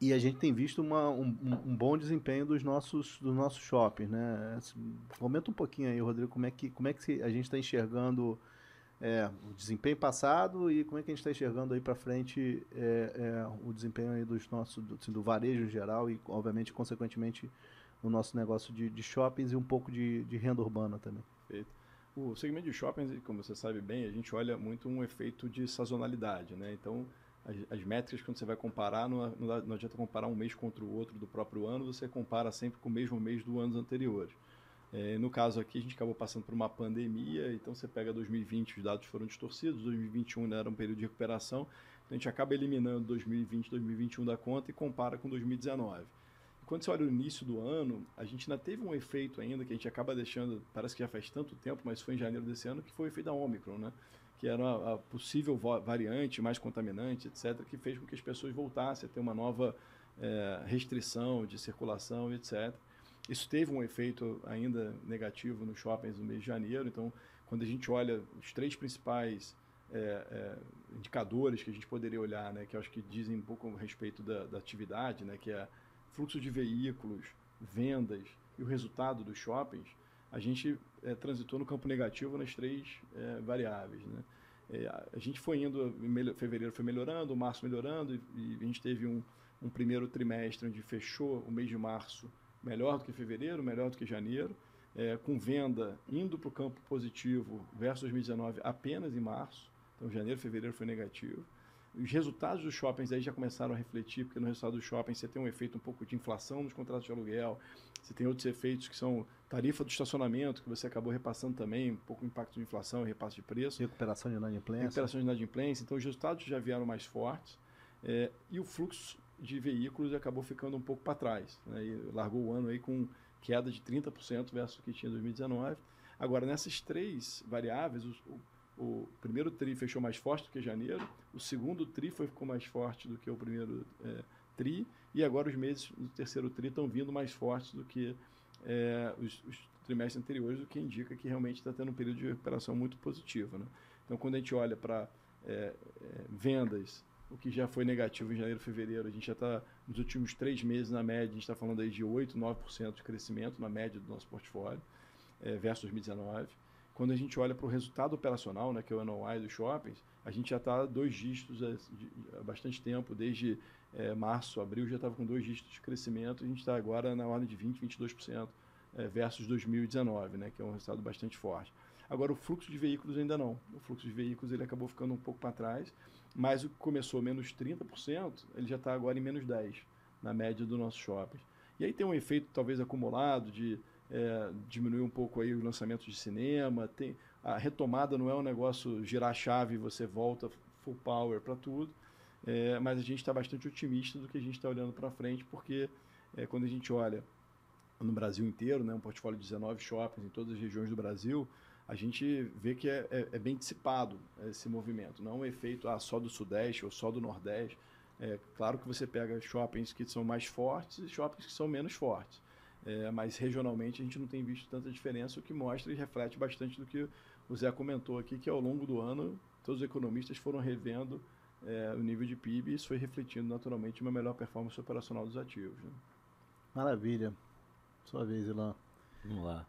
e a gente tem visto uma, um, um, bom desempenho dos nossos, dos nossos shoppings, né? Comenta um pouquinho aí, Rodrigo, como é que, como é que a gente está enxergando é, o desempenho passado e como é que a gente está enxergando aí para frente é, é, o desempenho aí dos nossos, do, assim, do, varejo em geral e, obviamente, consequentemente, no nosso negócio de, de shoppings e um pouco de, de renda urbana também. Perfeito. O segmento de shoppings, como você sabe bem, a gente olha muito um efeito de sazonalidade, né? Então, as, as, métricas, quando você vai comparar, não, não, adianta comparar um mês contra o outro do próprio ano, você compara sempre com o mesmo mês do ano anterior. É, no caso aqui, a gente acabou passando por uma pandemia, então você pega 2020, os dados foram distorcidos, 2021 era um período de recuperação, então a gente acaba eliminando 2020, 2021 da conta e compara com 2019. E quando você olha o início do ano, a gente ainda teve um efeito ainda que a gente acaba deixando, parece que já faz tanto tempo, mas foi em janeiro desse ano, que foi o efeito da Omicron, né? que era a, possível variante mais contaminante, etc., que fez com que as pessoas voltassem a ter uma nova é, restrição de circulação, etc. Isso teve um efeito ainda negativo nos shoppings no mês de janeiro. Então, quando a gente olha os três principais é, é, indicadores que a gente poderia olhar, né, que acho que dizem um pouco a respeito da, da atividade, né, que é fluxo de veículos, vendas e o resultado dos shoppings, a gente é, transitou no campo negativo nas três é, variáveis. Né? É, a gente foi indo, fevereiro foi melhorando, março melhorando, e, e a gente teve um, um, primeiro trimestre onde fechou o mês de março melhor do que fevereiro, melhor do que janeiro, é, com venda indo para o campo positivo versus 2019 apenas em março. Então, janeiro, fevereiro foi negativo. Os resultados dos shoppings aí já começaram a refletir, porque no resultado dos shoppings você tem um efeito um pouco de inflação nos contratos de aluguel, você tem outros efeitos que são tarifa do estacionamento, que você acabou repassando também, um pouco o impacto de inflação e repasse de preço. Recuperação de inadimplência. Recuperação de inadimplência. Então, os resultados já vieram mais fortes é, e o fluxo de veículos acabou ficando um pouco para trás. Né, e largou o ano aí com queda de 30% versus o que tinha em 2019. Agora, nessas três variáveis, o, o primeiro TRI fechou mais forte do que janeiro, o segundo TRI foi, ficou mais forte do que o primeiro é, TRI, e agora os meses do terceiro TRI estão vindo mais fortes do que é, os, os, trimestres anteriores, o que indica que realmente está tendo um período de recuperação muito positivo. Né? Então, quando a gente olha para é, é, vendas, o que já foi negativo em janeiro e fevereiro. A gente já está, nos últimos três meses, na média, a gente está falando aí de 8, 9% de crescimento na média do nosso portfólio, é, versus 2019. Quando a gente olha para o resultado operacional, né, que é o NOI dos shoppings, a gente já está dois dígitos há, bastante tempo, desde é, março, abril, já estava com dois dígitos de crescimento, a gente está agora na ordem de 20%, 22% é, versus 2019, né, que é um resultado bastante forte. Agora, o fluxo de veículos ainda não. O fluxo de veículos ele acabou ficando um pouco para trás, mas o que começou menos 30%, ele já está agora em menos 10%, na média do nosso shopping. E aí tem um efeito talvez acumulado de é, diminuir um pouco aí os lançamentos de cinema, tem, a retomada não é um negócio girar a chave e você volta full power para tudo, é, mas a gente está bastante otimista do que a gente está olhando para frente, porque é, quando a gente olha no Brasil inteiro, né, um portfólio de 19 shoppings em todas as regiões do Brasil, a gente vê que é, é, é bem dissipado esse movimento, não é um efeito ah, só do Sudeste ou só do Nordeste. É claro que você pega shoppings que são mais fortes e shoppings que são menos fortes. É, mas regionalmente a gente não tem visto tanta diferença, o que mostra e reflete bastante do que o Zé comentou aqui, que ao longo do ano todos os economistas foram revendo é, o nível de PIB e isso foi refletindo naturalmente uma melhor performance operacional dos ativos. Né? Maravilha. Sua vez, Ilan. Vamos lá.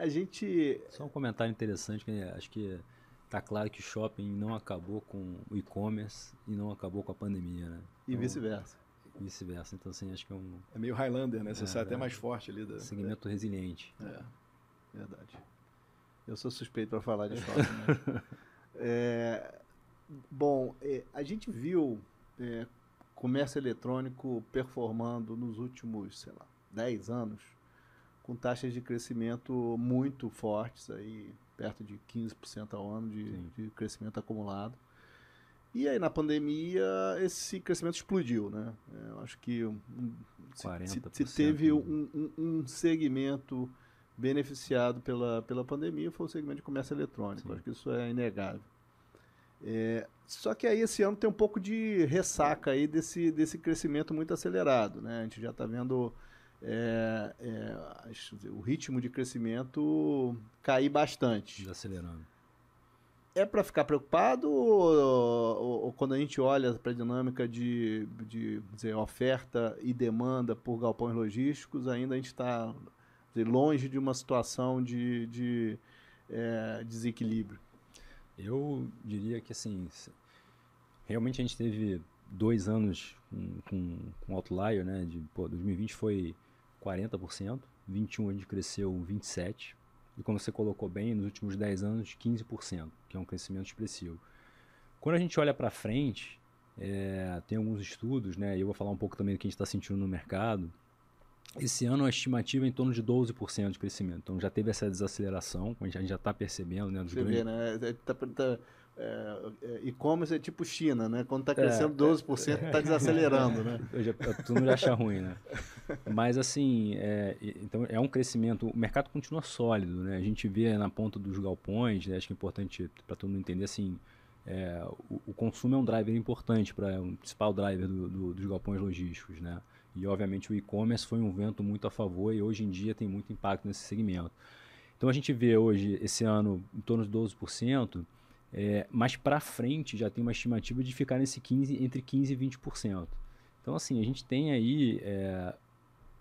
A gente. Só um comentário interessante, que acho que tá claro que o shopping não acabou com o e-commerce e não acabou com a pandemia, né? E então, vice-versa. Vice-versa. Então, assim, acho que é um. É meio Highlander, né? Você é, sai até mais forte ali. Da... Segmento é. resiliente. É, verdade. Eu sou suspeito para falar de shopping, né? é, bom, é, a gente viu é, comércio eletrônico performando nos últimos, sei lá, 10 anos com taxas de crescimento muito fortes, aí perto de 15% ao ano de, de, crescimento acumulado. E aí na pandemia esse crescimento explodiu, né? É, eu acho que um, se, se, teve um, um, um, segmento beneficiado pela, pela pandemia foi o segmento de comércio eletrônico. Sim. Acho que isso é inegável. É, só que aí esse ano tem um pouco de ressaca aí desse, desse crescimento muito acelerado, né? A gente já está vendo é, é, o ritmo de crescimento cair bastante. Desacelerando. É para ficar preocupado ou, ou, ou, quando a gente olha para a dinâmica de, de dizer, oferta e demanda por galpões logísticos, ainda a gente está longe de uma situação de, de é, desequilíbrio? Eu diria que assim, realmente a gente teve dois anos com, com, com outlier, né? De, pô, 2020 foi 40%, 21 a gente cresceu 27%, e como você colocou bem, nos últimos 10 anos 15%, que é um crescimento expressivo. Quando a gente olha para frente, é, tem alguns estudos, né, e eu vou falar um pouco também do que a gente está sentindo no mercado, esse ano a estimativa é em torno de 12% de crescimento. Então já teve essa desaceleração, a gente já está percebendo. Né, Você grandes... vê, né? É, tá, tá, é, é, e-commerce é tipo China, né? Quando está crescendo é, 12%, está desacelerando, né? Já, todo mundo acha ruim, né? Mas assim, é, então é um crescimento, o mercado continua sólido, né? A gente vê na ponta dos galpões, né? acho que é importante para todo mundo entender, assim, é, o, o, consumo é um driver importante, para um principal driver do, do, dos galpões logísticos, né? E obviamente o e-commerce foi um vento muito a favor e hoje em dia tem muito impacto nesse segmento. Então a gente vê hoje, esse ano, em torno de 12%, é, mas para frente já tem uma estimativa de ficar nesse 15, entre 15% e 20%. Então, assim, a gente tem aí. É,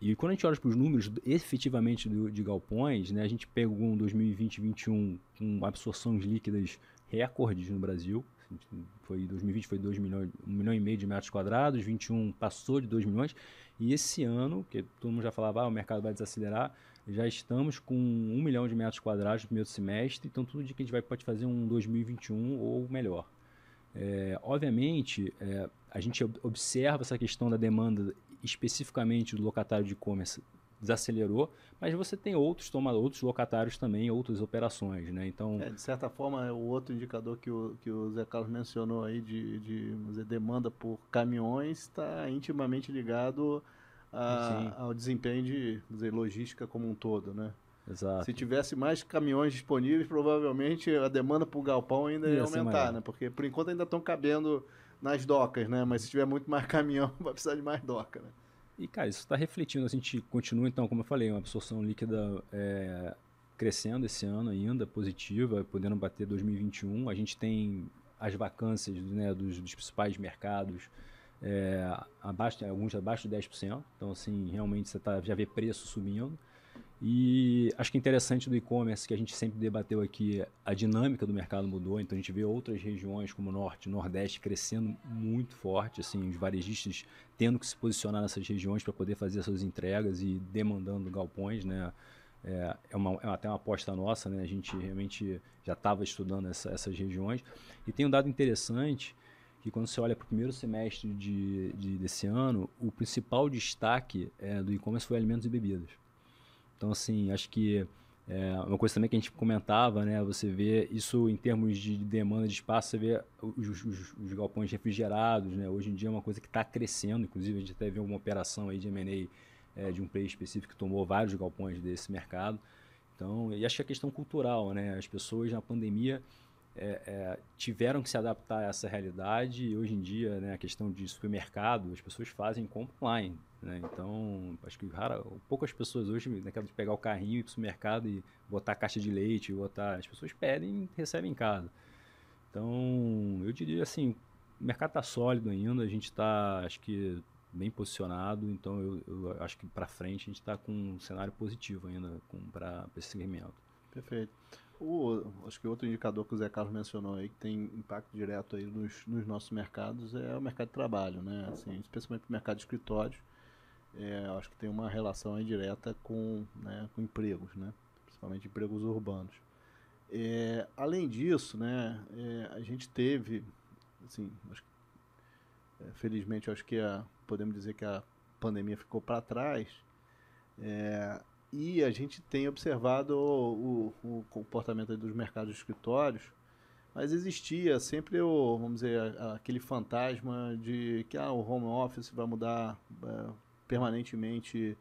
e quando a gente olha para os números efetivamente do, de galpões, né, a gente pegou um 2020 e 2021 com absorções líquidas recordes no Brasil. Foi 2020 foi 2 milhões, 1 milhão e meio de metros quadrados, 21 passou de 2 milhões. E esse ano, que todo mundo já falava, ah, o mercado vai desacelerar, já estamos com 1 milhão de metros quadrados no primeiro semestre, então tudo de que a gente vai, pode fazer um 2021 ou melhor. É, obviamente, é, a gente observa essa questão da demanda especificamente do locatário de e-commerce desacelerou, mas você tem outros tomadores, outros locatários também, outras operações, né? Então, é, de certa forma, o outro indicador que o, que o Zé Carlos mencionou aí de, de dizer, demanda por caminhões está intimamente ligado a, ao desempenho de dizer, logística como um todo, né? Exato. Se tivesse mais caminhões disponíveis, provavelmente a demanda por galpão ainda ia, ia aumentar, né? Porque por enquanto ainda estão cabendo nas docas, né? Mas se tiver muito mais caminhão, vai precisar de mais doca, né? E, cara, isso está refletindo. A gente continua, então, como eu falei, uma absorção líquida é, crescendo esse ano ainda, positiva, podendo bater 2021. A gente tem as vacâncias né, dos, dos principais mercados é, abaixo, alguns abaixo de 10%. Então, assim, realmente você tá, já vê preço subindo. E acho que interessante do e-commerce que a gente sempre debateu aqui, a dinâmica do mercado mudou, então a gente vê outras regiões como Norte, Nordeste crescendo muito forte, assim, os varejistas tendo que se posicionar nessas regiões para poder fazer suas entregas e demandando galpões, né? É, é, uma, é até uma aposta nossa, né? A gente realmente já estava estudando essa, essas regiões. E tem um dado interessante que quando você olha para o primeiro semestre de, de, desse ano, o principal destaque é, do e-commerce foi alimentos e bebidas. Então, assim, acho que é uma coisa também que a gente comentava, né? Você vê isso em termos de demanda de espaço, você vê os, os, os galpões refrigerados, né? Hoje em dia é uma coisa que está crescendo, inclusive a gente até viu uma operação aí de M&A é, de um player específico que tomou vários galpões desse mercado. Então, e acho que é questão cultural, né? As pessoas na pandemia é, é, tiveram que se adaptar a essa realidade e hoje em dia, né, a questão de supermercado, as pessoas fazem compra online. Né? Então, acho que rara, poucas pessoas hoje, naquela de pegar o carrinho ir para o supermercado e botar caixa de leite, botar, as pessoas pedem e recebem em casa. Então, eu diria assim, o mercado está sólido ainda, a gente está, acho que, bem posicionado, então eu, eu acho que para frente a gente está com um cenário positivo ainda para esse segmento. Perfeito. O, acho que outro indicador que o Zé Carlos mencionou aí, que tem impacto direto aí nos, nos nossos mercados, é o mercado de trabalho, né? Assim, especialmente o mercado de escritórios, é, acho que tem uma relação aí direta com, né, com empregos, né? Principalmente empregos urbanos. É, além disso, né, é, a gente teve, assim, acho, é, felizmente, acho que a, podemos dizer que a pandemia ficou para trás, é, e a gente tem observado o, o, comportamento dos mercados de escritórios, mas existia sempre o, vamos dizer, aquele fantasma de que ah, o home office vai mudar é, permanentemente,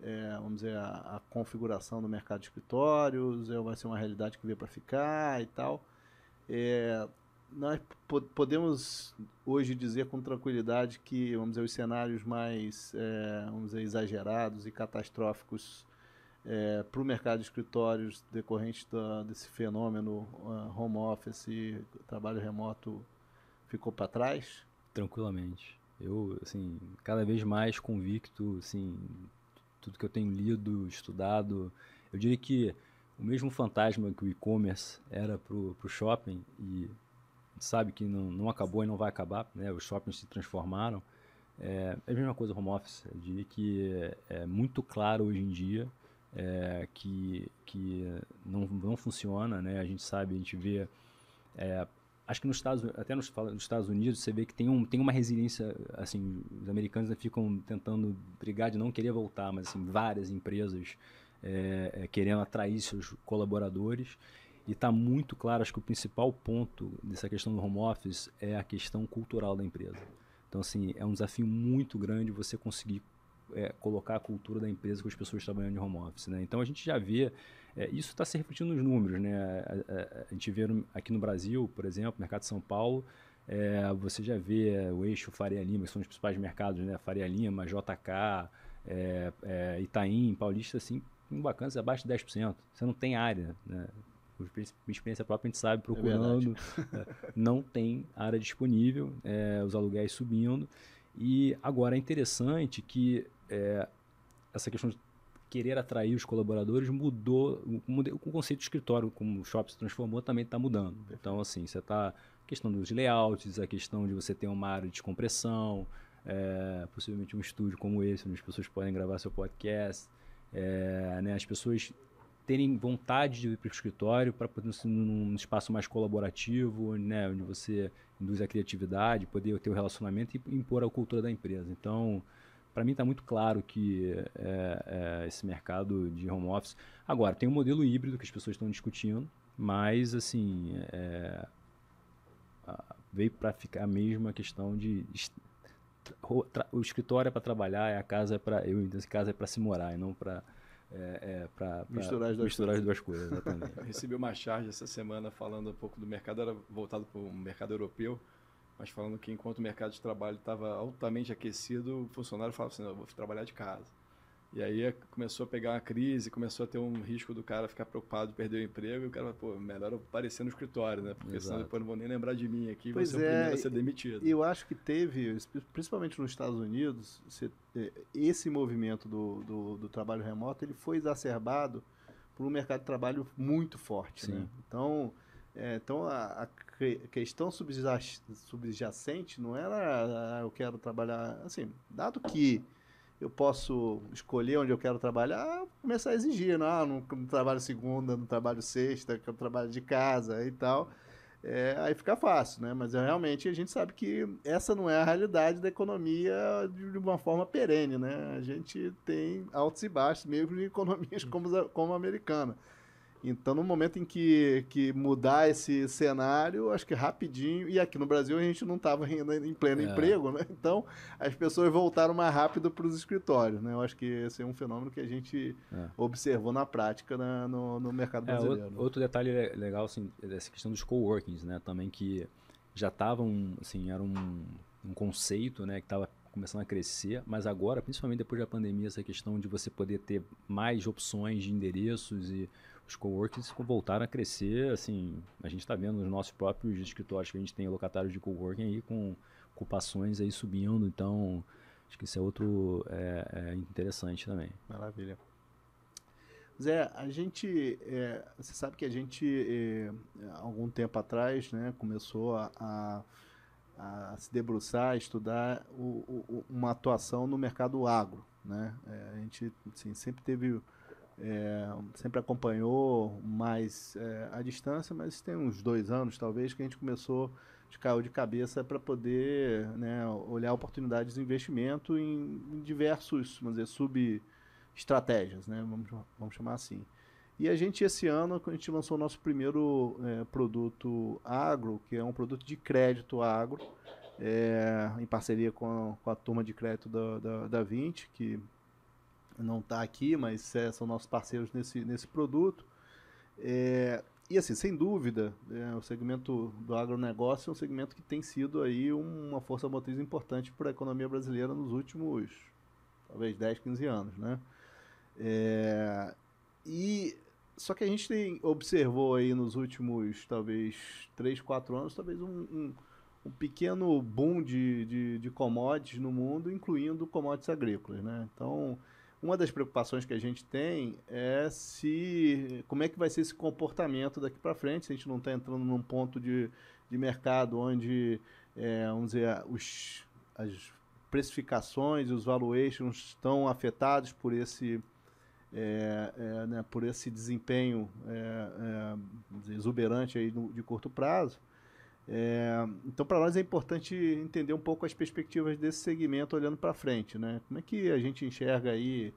é, vamos dizer, a, a, configuração do mercado de escritórios, é, vai ser uma realidade que veio para ficar e tal. É, nós podemos hoje dizer com tranquilidade que, vamos dizer, os cenários mais, é, vamos dizer, exagerados e catastróficos é, para o mercado de escritórios decorrente da, desse fenômeno uh, home office, trabalho remoto, ficou para trás? Tranquilamente. Eu, assim, cada vez mais convicto, assim, tudo que eu tenho lido, estudado, eu diria que o mesmo fantasma que o e-commerce era para o shopping e sabe que não, não acabou e não vai acabar, né? Os shoppings se transformaram. É, é a mesma coisa home office. Eu diria que é, é muito claro hoje em dia é, que, que não, não funciona, né? A gente sabe, a gente vê... É, acho que nos Estados, até nos, nos, Estados Unidos você vê que tem, um, tem uma resiliência, assim, os americanos ficam tentando brigar de não querer voltar, mas assim, várias empresas é, é, querendo atrair seus colaboradores e está muito claro, acho que o principal ponto dessa questão do home office é a questão cultural da empresa. Então, assim, é um desafio muito grande você conseguir é, colocar a cultura da empresa com as pessoas trabalhando em home office. Né? Então a gente já vê, é, isso está se refletindo nos números. Né? A, a, a, gente vê aqui no Brasil, por exemplo, mercado de São Paulo, é, você já vê é, o eixo Faria Lima, que são os principais mercados, né? Faria Lima, JK, é, é, Itaim, Paulista, assim, em vacantes abaixo de 10%. Você não tem área, né? Por experiência própria, a gente sabe, procurando, não tem área disponível, os aluguéis subindo. E agora é interessante que é, essa questão de querer atrair os colaboradores mudou, o, conceito de escritório, como o shopping se transformou, também está mudando. Então, assim, você está. A questão dos layouts, a questão de você ter uma área de descompressão, é, possivelmente um estúdio como esse, onde as pessoas podem gravar seu podcast, é, né, as pessoas terem vontade de ir para o escritório para poder num espaço mais colaborativo, né, onde você induz a criatividade, poder ter o relacionamento e impor a cultura da empresa. Então, para mim está muito claro que é, é, esse mercado de home office. Agora, tem um modelo híbrido que as pessoas estão discutindo, mas assim é, veio para ficar a questão de o escritório é para trabalhar, a casa é para eu entendo que casa é para se morar e não para é, é, para misturar, as duas, misturar as duas coisas. Exatamente. recebi uma charge essa semana falando um pouco do mercado, era voltado para o mercado europeu mas falando que enquanto o mercado de trabalho estava altamente aquecido, o funcionário falava assim, eu vou trabalhar de casa. E aí começou a pegar uma crise, começou a ter um risco do cara ficar preocupado de perder o emprego, e o cara, pô, melhor eu aparecer no escritório, né? Porque Exato. senão depois não vão nem lembrar de mim aqui, pois vou ser é, o primeiro a ser demitido. Eu acho que teve, principalmente nos Estados Unidos, é, esse movimento do, do, do trabalho remoto, ele foi exacerbado por um mercado de trabalho muito forte, né? Então, é, então a, a, questão subjacente não era ah, eu quero trabalhar, assim, dado que eu posso escolher onde eu quero trabalhar, começar a exigir, não, não, não trabalho segunda, não trabalho sexta, que eu trabalho de casa e tal. É, aí fica fácil, né? Mas é, realmente a gente sabe que essa não é a realidade da economia de uma forma perene, né? A gente tem altos e baixos, mesmo em economias como, como a americana. Então, no momento em que, que mudar esse cenário, acho que rapidinho. E aqui no Brasil a gente não estava ainda em pleno é. emprego, né? Então, as pessoas voltaram mais rápido para os escritórios, né? Eu acho que esse é um fenômeno que a gente é. observou na prática na, no, no mercado é, brasileiro. É, outro detalhe legal, assim, dessa questão dos coworkings, né? Também que já estavam, assim, era um, um conceito, né? Que estava começando a crescer, mas agora, principalmente depois da pandemia, essa questão de você poder ter mais opções de endereços e os coworkings voltaram a crescer, assim, a gente está vendo nos nossos próprios escritórios que a gente tem locatários de coworking aí com ocupações aí subindo, então acho que isso é outro é, é interessante também. Maravilha. Zé, a gente, é, você sabe que a gente, é, algum tempo atrás, né, começou a, a, a se debruçar, a estudar o, o, uma atuação no mercado agro, né? É, a gente assim, sempre teve é, sempre acompanhou mais é, à distância, mas tem uns dois anos, talvez, que a gente começou, de caiu de cabeça para poder né, olhar oportunidades de investimento em, em diversos, vamos dizer, sub-estratégias, né, vamos, vamos chamar assim. E a gente, esse ano, a gente lançou o nosso primeiro é, produto agro, que é um produto de crédito agro, é, em parceria com a, com a turma de crédito da, da, da 20, que não está aqui, mas é, são nossos parceiros nesse, nesse produto. É, e assim, sem dúvida, é, o segmento do agronegócio é um segmento que tem sido aí uma força motriz importante para a economia brasileira nos últimos, talvez, 10, 15 anos, né? É, e só que a gente tem, observou aí nos últimos, talvez, 3, 4 anos, talvez um, um, um pequeno boom de, de, de commodities no mundo, incluindo commodities agrícolas, né? Então, uma das preocupações que a gente tem é se como é que vai ser esse comportamento daqui para frente, se a gente não está entrando num ponto de, de mercado onde, é, vamos dizer, os, as precificações os valuations estão afetados por esse, é, é, né, por esse desempenho é, é, exuberante aí no, de curto prazo. É, então, para nós é importante entender um pouco as perspectivas desse segmento olhando para frente. Né? Como é que a gente enxerga aí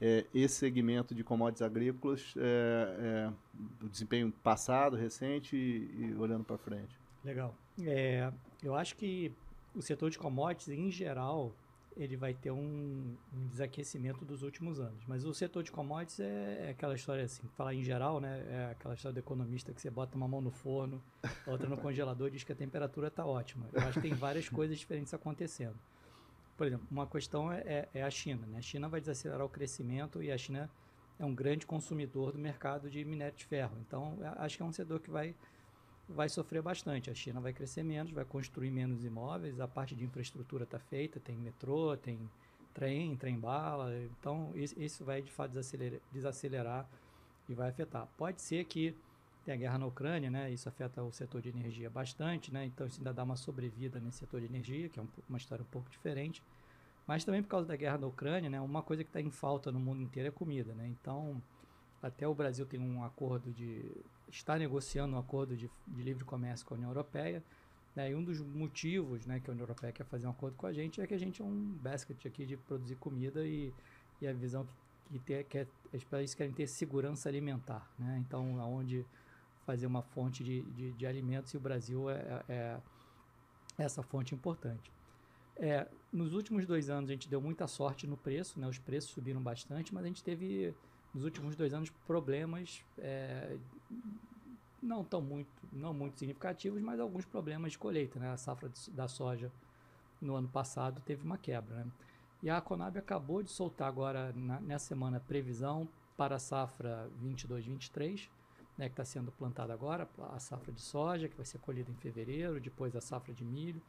é, esse segmento de commodities agrícolas, é, é o desempenho passado, recente e, e olhando para frente? Legal. É, eu acho que o setor de commodities, em geral, ele vai ter um, um, desaquecimento dos últimos anos. Mas o setor de commodities é, é, aquela história assim, falar em geral, né? É aquela história do economista que você bota uma mão no forno, outra no congelador e diz que a temperatura está ótima. Eu acho que tem várias coisas diferentes acontecendo. Por exemplo, uma questão é, é, é, a China. Né? A China vai desacelerar o crescimento e a China é um grande consumidor do mercado de minério de ferro. Então, acho que é um setor que vai vai sofrer bastante. A China vai crescer menos, vai construir menos imóveis, a parte de infraestrutura está feita, tem metrô, tem trem, trem-bala, então isso vai de fato desacelerar, desacelerar e vai afetar. Pode ser que tenha guerra na Ucrânia, né? Isso afeta o setor de energia bastante, né? Então isso ainda dá uma sobrevida nesse setor de energia, que é um, uma história um pouco diferente. Mas também por causa da guerra na Ucrânia, né? Uma coisa que está em falta no mundo inteiro é comida, né? Então até o Brasil tem um acordo de está negociando um acordo de, de livre comércio com a União Europeia. Né, e um dos motivos né, que a União Europeia quer fazer um acordo com a gente é que a gente é um basket aqui de produzir comida e, e a visão que, que, ter, que é, países querem ter segurança alimentar. Né? Então, aonde fazer uma fonte de, de, de alimentos e o Brasil é, é, é essa fonte importante. É, nos últimos dois anos a gente deu muita sorte no preço, né? os preços subiram bastante, mas a gente teve nos últimos dois anos problemas é, não tão muito, não muito significativos, mas alguns problemas de colheita, né? A safra da soja no ano passado teve uma quebra, né? E a Conab acabou de soltar agora, na, nessa semana, previsão para a safra 22-23, né, que está sendo plantada agora, a safra de soja, que vai ser colhida em fevereiro, depois a safra de milho,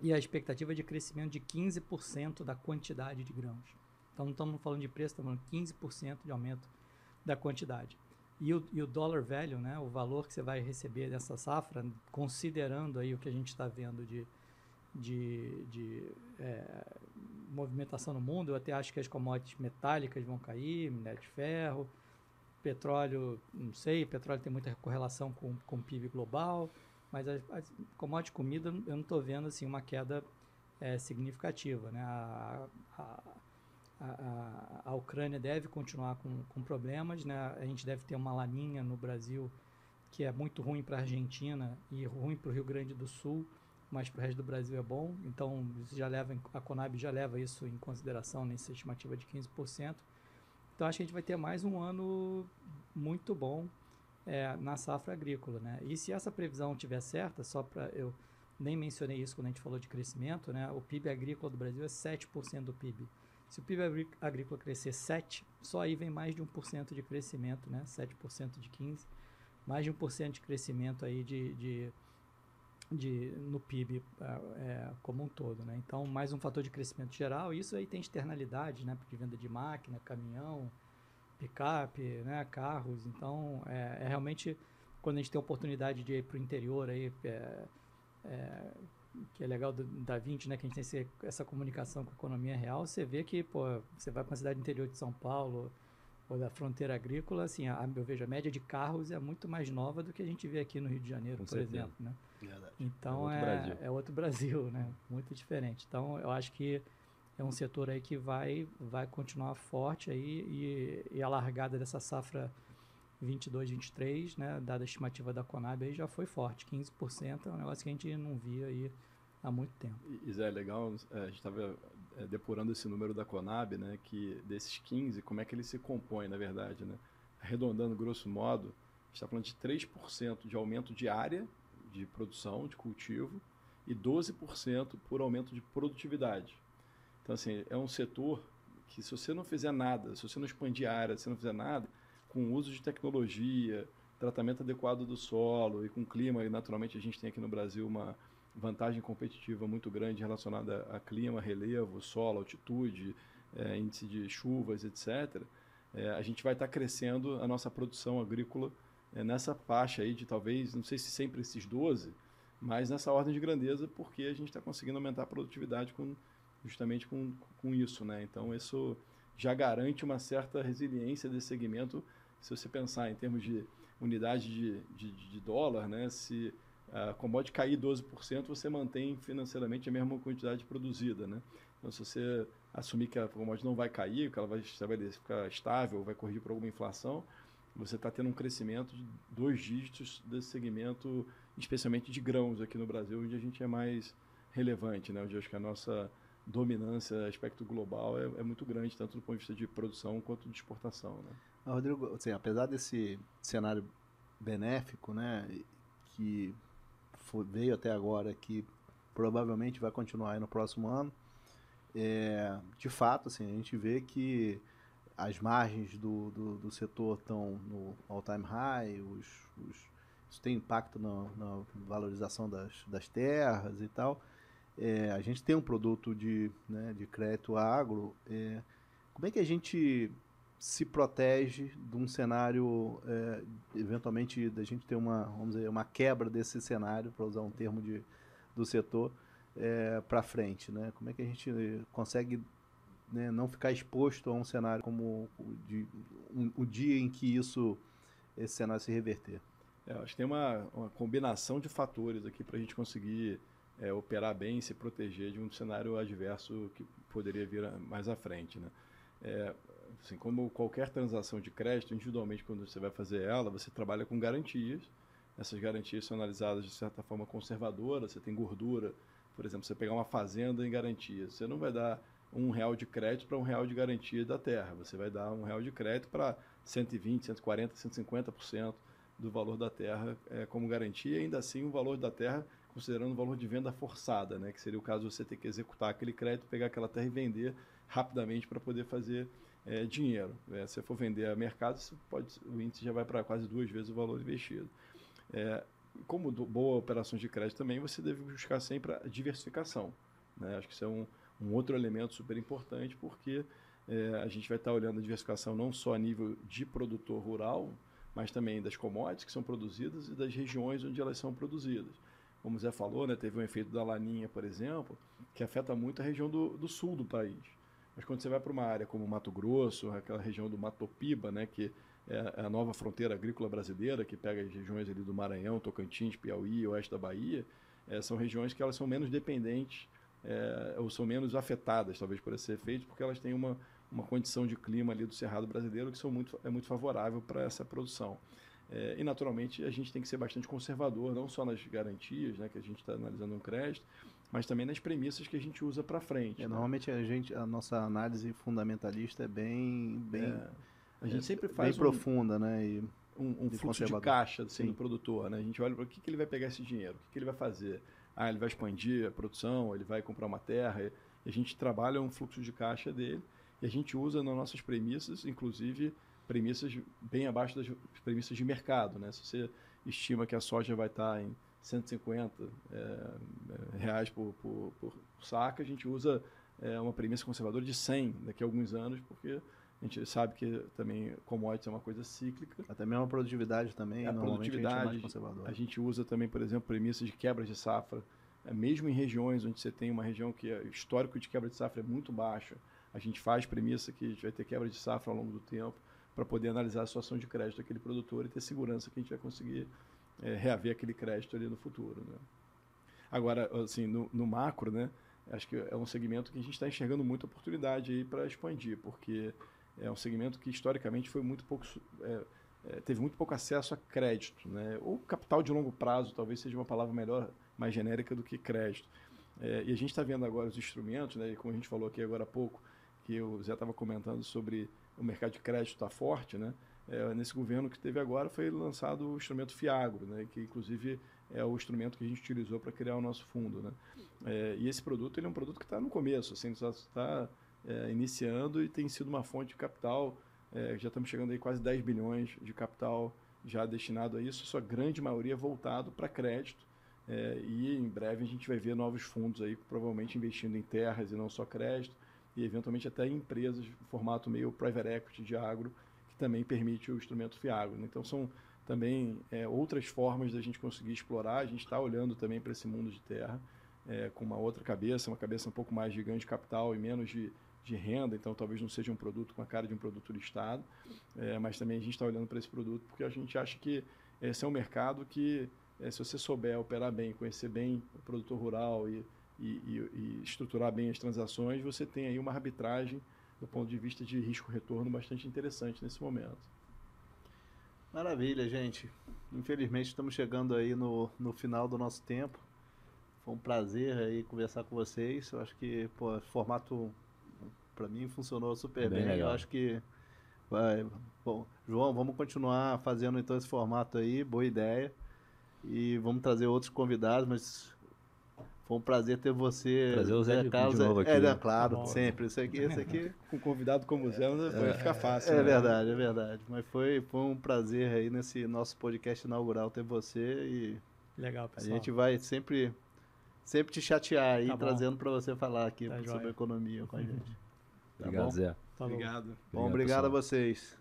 e a expectativa de crescimento de 15% da quantidade de grãos. Então não estamos falando de preço, estamos falando de 15% de aumento da quantidade. E o, e o dollar value, né, o valor que você vai receber dessa safra, considerando aí o que a gente está vendo de, de, de é, movimentação no mundo, eu até acho que as commodities metálicas vão cair, minério de ferro, petróleo, não sei, petróleo tem muita correlação com, com o PIB global, mas as, as commodities comida eu não estou vendo assim, uma queda é, significativa. Né? A, a, a, a, Ucrânia deve continuar com, com problemas, né? a gente deve ter uma laninha no Brasil que é muito ruim para a Argentina e ruim para o Rio Grande do Sul, mas para o resto do Brasil é bom. Então, já leva, a Conab já leva isso em consideração nessa estimativa de 15%. Então, acho que a gente vai ter mais um ano muito bom é, na safra agrícola. Né? E se essa previsão estiver certa, só para eu nem mencionei isso quando a gente falou de crescimento, né? o PIB agrícola do Brasil é 7% do PIB. Se o PIB agrícola crescer 7%, só aí vem mais de 1% de crescimento, né? 7% de 15%, mais de 1% de crescimento aí de, de, de, no PIB é, é, como um todo, né? Então, mais um fator de crescimento geral. Isso aí tem externalidade, né? De venda de máquina, caminhão, picape, né? carros. Então, é, é realmente quando a gente tem a oportunidade de ir para o interior aí, é, é, que é legal do, da 20, né, que a gente tem esse, essa comunicação com a economia real, você vê que, pô, você vai para uma cidade interior de São Paulo ou da fronteira agrícola, assim, a, eu vejo a média de carros é muito mais nova do que a gente vê aqui no Rio de Janeiro, com por certeza. exemplo, né? Verdade. Então é outro, é, é outro Brasil, né? Muito diferente. Então eu acho que é um setor aí que vai vai continuar forte aí e, e a largada dessa safra 22, 23, né, dada a estimativa da Conab, aí já foi forte. 15% é um negócio que a gente não via aí há muito tempo. E, Zé, legal, é, a gente estava é, depurando esse número da Conab, né, que desses 15, como é que ele se compõe, na verdade, né? Arredondando grosso modo, a gente está falando de 3% de aumento de área de produção, de cultivo, e 12% por aumento de produtividade. Então, assim, é um setor que se você não fizer nada, se você não expandir a área, se você não fizer nada, com uso de tecnologia, tratamento adequado do solo e com clima, e naturalmente a gente tem aqui no Brasil uma vantagem competitiva muito grande relacionada a clima, relevo, solo, altitude, é, índice de chuvas, etc., é, a gente vai estar tá crescendo a nossa produção agrícola é, nessa faixa aí de talvez, não sei se sempre esses 12, mas nessa ordem de grandeza, porque a gente está conseguindo aumentar a produtividade com, justamente com, com isso. Né? Então, isso já garante uma certa resiliência desse segmento se você pensar em termos de unidade de, de, de dólar, né, se a commodity cair 12%, você mantém financeiramente a mesma quantidade produzida. Né? Então, se você assumir que a commodity não vai cair, que ela vai ficar estável, vai corrigir por alguma inflação, você está tendo um crescimento de dois dígitos desse segmento, especialmente de grãos aqui no Brasil, onde a gente é mais relevante, né? onde acho que a nossa dominância, aspecto global, é, é muito grande, tanto do ponto de vista de produção quanto de exportação. Né? Rodrigo, assim, apesar desse cenário benéfico, né, que foi, veio até agora, que provavelmente vai continuar aí no próximo ano, é, de fato, assim, a gente vê que as margens do, do, do setor estão no all-time high, os, os, isso tem impacto na, na valorização das, das terras e tal. É, a gente tem um produto de, né, de crédito agro. É, como é que a gente se protege de um cenário, é, eventualmente, da gente ter uma, vamos dizer, uma quebra desse cenário, para usar um termo de, do setor, é, para frente, né? Como é que a gente consegue né, não ficar exposto a um cenário como de, um, o dia em que isso, esse cenário se reverter? É, acho que tem uma, uma combinação de fatores aqui para a gente conseguir é, operar bem e se proteger de um cenário adverso que poderia vir mais à frente, né? É, assim, como qualquer transação de crédito, individualmente, quando você vai fazer ela, você trabalha com garantias. Essas garantias são analisadas de certa forma conservadora. Você tem gordura, por exemplo, você pegar uma fazenda em garantia, você não vai dar um real de crédito para um real de garantia da terra. Você vai dar um real de crédito para 120, 140, 150% do valor da terra é, como garantia. E ainda assim, o valor da terra considerando o valor de venda forçada, né? que seria o caso de você ter que executar aquele crédito, pegar aquela terra e vender rapidamente para poder fazer é, dinheiro. É, se você for vender a mercado, pode, o índice já vai para quase duas vezes o valor investido. É, como do, boa operações de crédito também, você deve buscar sempre a diversificação. Né? Acho que isso é um, um outro elemento super importante, porque é, a gente vai estar olhando a diversificação não só a nível de produtor rural, mas também das commodities que são produzidas e das regiões onde elas são produzidas. Como o Zé falou, né, teve um efeito da laninha, por exemplo, que afeta muito a região do, do sul do país. Mas quando você vai para uma área como Mato Grosso, aquela região do Matopiba, né, que é, é a nova fronteira agrícola brasileira, que pega as regiões ali do Maranhão, Tocantins, Piauí, oeste da Bahia, é, são regiões que elas são menos dependentes é, ou são menos afetadas, talvez, por esse efeito, porque elas têm uma, uma condição de clima ali do Cerrado brasileiro que são muito, é muito favorável para essa produção. É, e, naturalmente, a gente tem que ser bastante conservador, não só nas garantias, né, que a gente está analisando um crédito, mas também nas premissas que a gente usa para frente. É, né? Normalmente a gente, a nossa análise fundamentalista é bem, bem, é, a gente sempre faz bem um, profunda, né? E um, um fluxo de caixa assim, do produtor, né? A gente olha para o que, que ele vai pegar esse dinheiro, o que, que ele vai fazer. Ah, ele vai expandir a produção, ele vai comprar uma terra. A gente trabalha um fluxo de caixa dele e a gente usa nas nossas premissas, inclusive premissas bem abaixo das premissas de mercado, né? Se você estima que a soja vai estar em 150 é, é, reais por, por, por, saca, a gente usa é, uma premissa conservadora de 100 daqui a alguns anos, porque a gente sabe que também commodities é uma coisa cíclica. Até mesmo a produtividade também, a produtividade, a gente, é a gente usa também, por exemplo, premissas de quebra de safra, é, mesmo em regiões onde você tem uma região que é histórico de quebra de safra é muito baixo, a gente faz premissa que a gente vai ter quebra de safra ao longo do tempo para poder analisar a situação de crédito daquele produtor e ter segurança que a gente vai conseguir é, reaver aquele crédito ali no futuro. Né? Agora, assim, no, no, macro, né, acho que é um segmento que a gente está enxergando muita oportunidade aí para expandir, porque é um segmento que historicamente foi muito pouco é, é, teve muito pouco acesso a crédito, né? Ou capital de longo prazo, talvez seja uma palavra melhor, mais genérica do que crédito. É, e a gente está vendo agora os instrumentos, né? Como a gente falou aqui agora há pouco, que o Zé estava comentando sobre o mercado de crédito está forte, né? É, nesse governo que teve agora foi lançado o instrumento Fiagro, né? Que inclusive é o instrumento que a gente utilizou para criar o nosso fundo, né? É, e esse produto ele é um produto que está no começo, assim, está é, iniciando e tem sido uma fonte de capital. É, já estamos chegando aí quase 10 bilhões de capital já destinado a isso, sua grande maioria voltado para crédito. É, e em breve a gente vai ver novos fundos aí, provavelmente investindo em terras e não só crédito, e eventualmente até em empresas formato meio private equity de agro, que também permite o instrumento Fiagro. Então são também é, outras formas da gente conseguir explorar. A gente está olhando também para esse mundo de terra é, com uma outra cabeça, uma cabeça um pouco mais de ganho de capital e menos de de renda, então talvez não seja um produto com a cara de um produto listado, é, mas também a gente está olhando para esse produto porque a gente acha que esse é um mercado que, é, se você souber operar bem, conhecer bem o produtor rural e, e, e, e, estruturar bem as transações, você tem aí uma arbitragem do ponto de vista de risco-retorno bastante interessante nesse momento. Maravilha, gente. Infelizmente estamos chegando aí no, no final do nosso tempo. Foi um prazer aí conversar com vocês. Eu acho que, pô, formato para mim funcionou super bem. bem. Eu acho que vai. Bom, João, vamos continuar fazendo então esse formato aí, boa ideia. E vamos trazer outros convidados, mas foi um prazer ter você. Trazer o Zé, Zé Carlos. De novo aqui, é, né? claro, tá sempre. Isso aqui, isso aqui. Com um convidado como o Zé, vai ficar fácil. É né? verdade, é verdade. Mas foi, foi um prazer aí nesse nosso podcast inaugural ter você e. Legal, pessoal. A gente vai sempre, sempre te chatear aí, tá trazendo para você falar aqui tá sobre joia. economia com a gente. Tá obrigado, bom? Zé. Tá obrigado. Bom, obrigado, obrigado a vocês.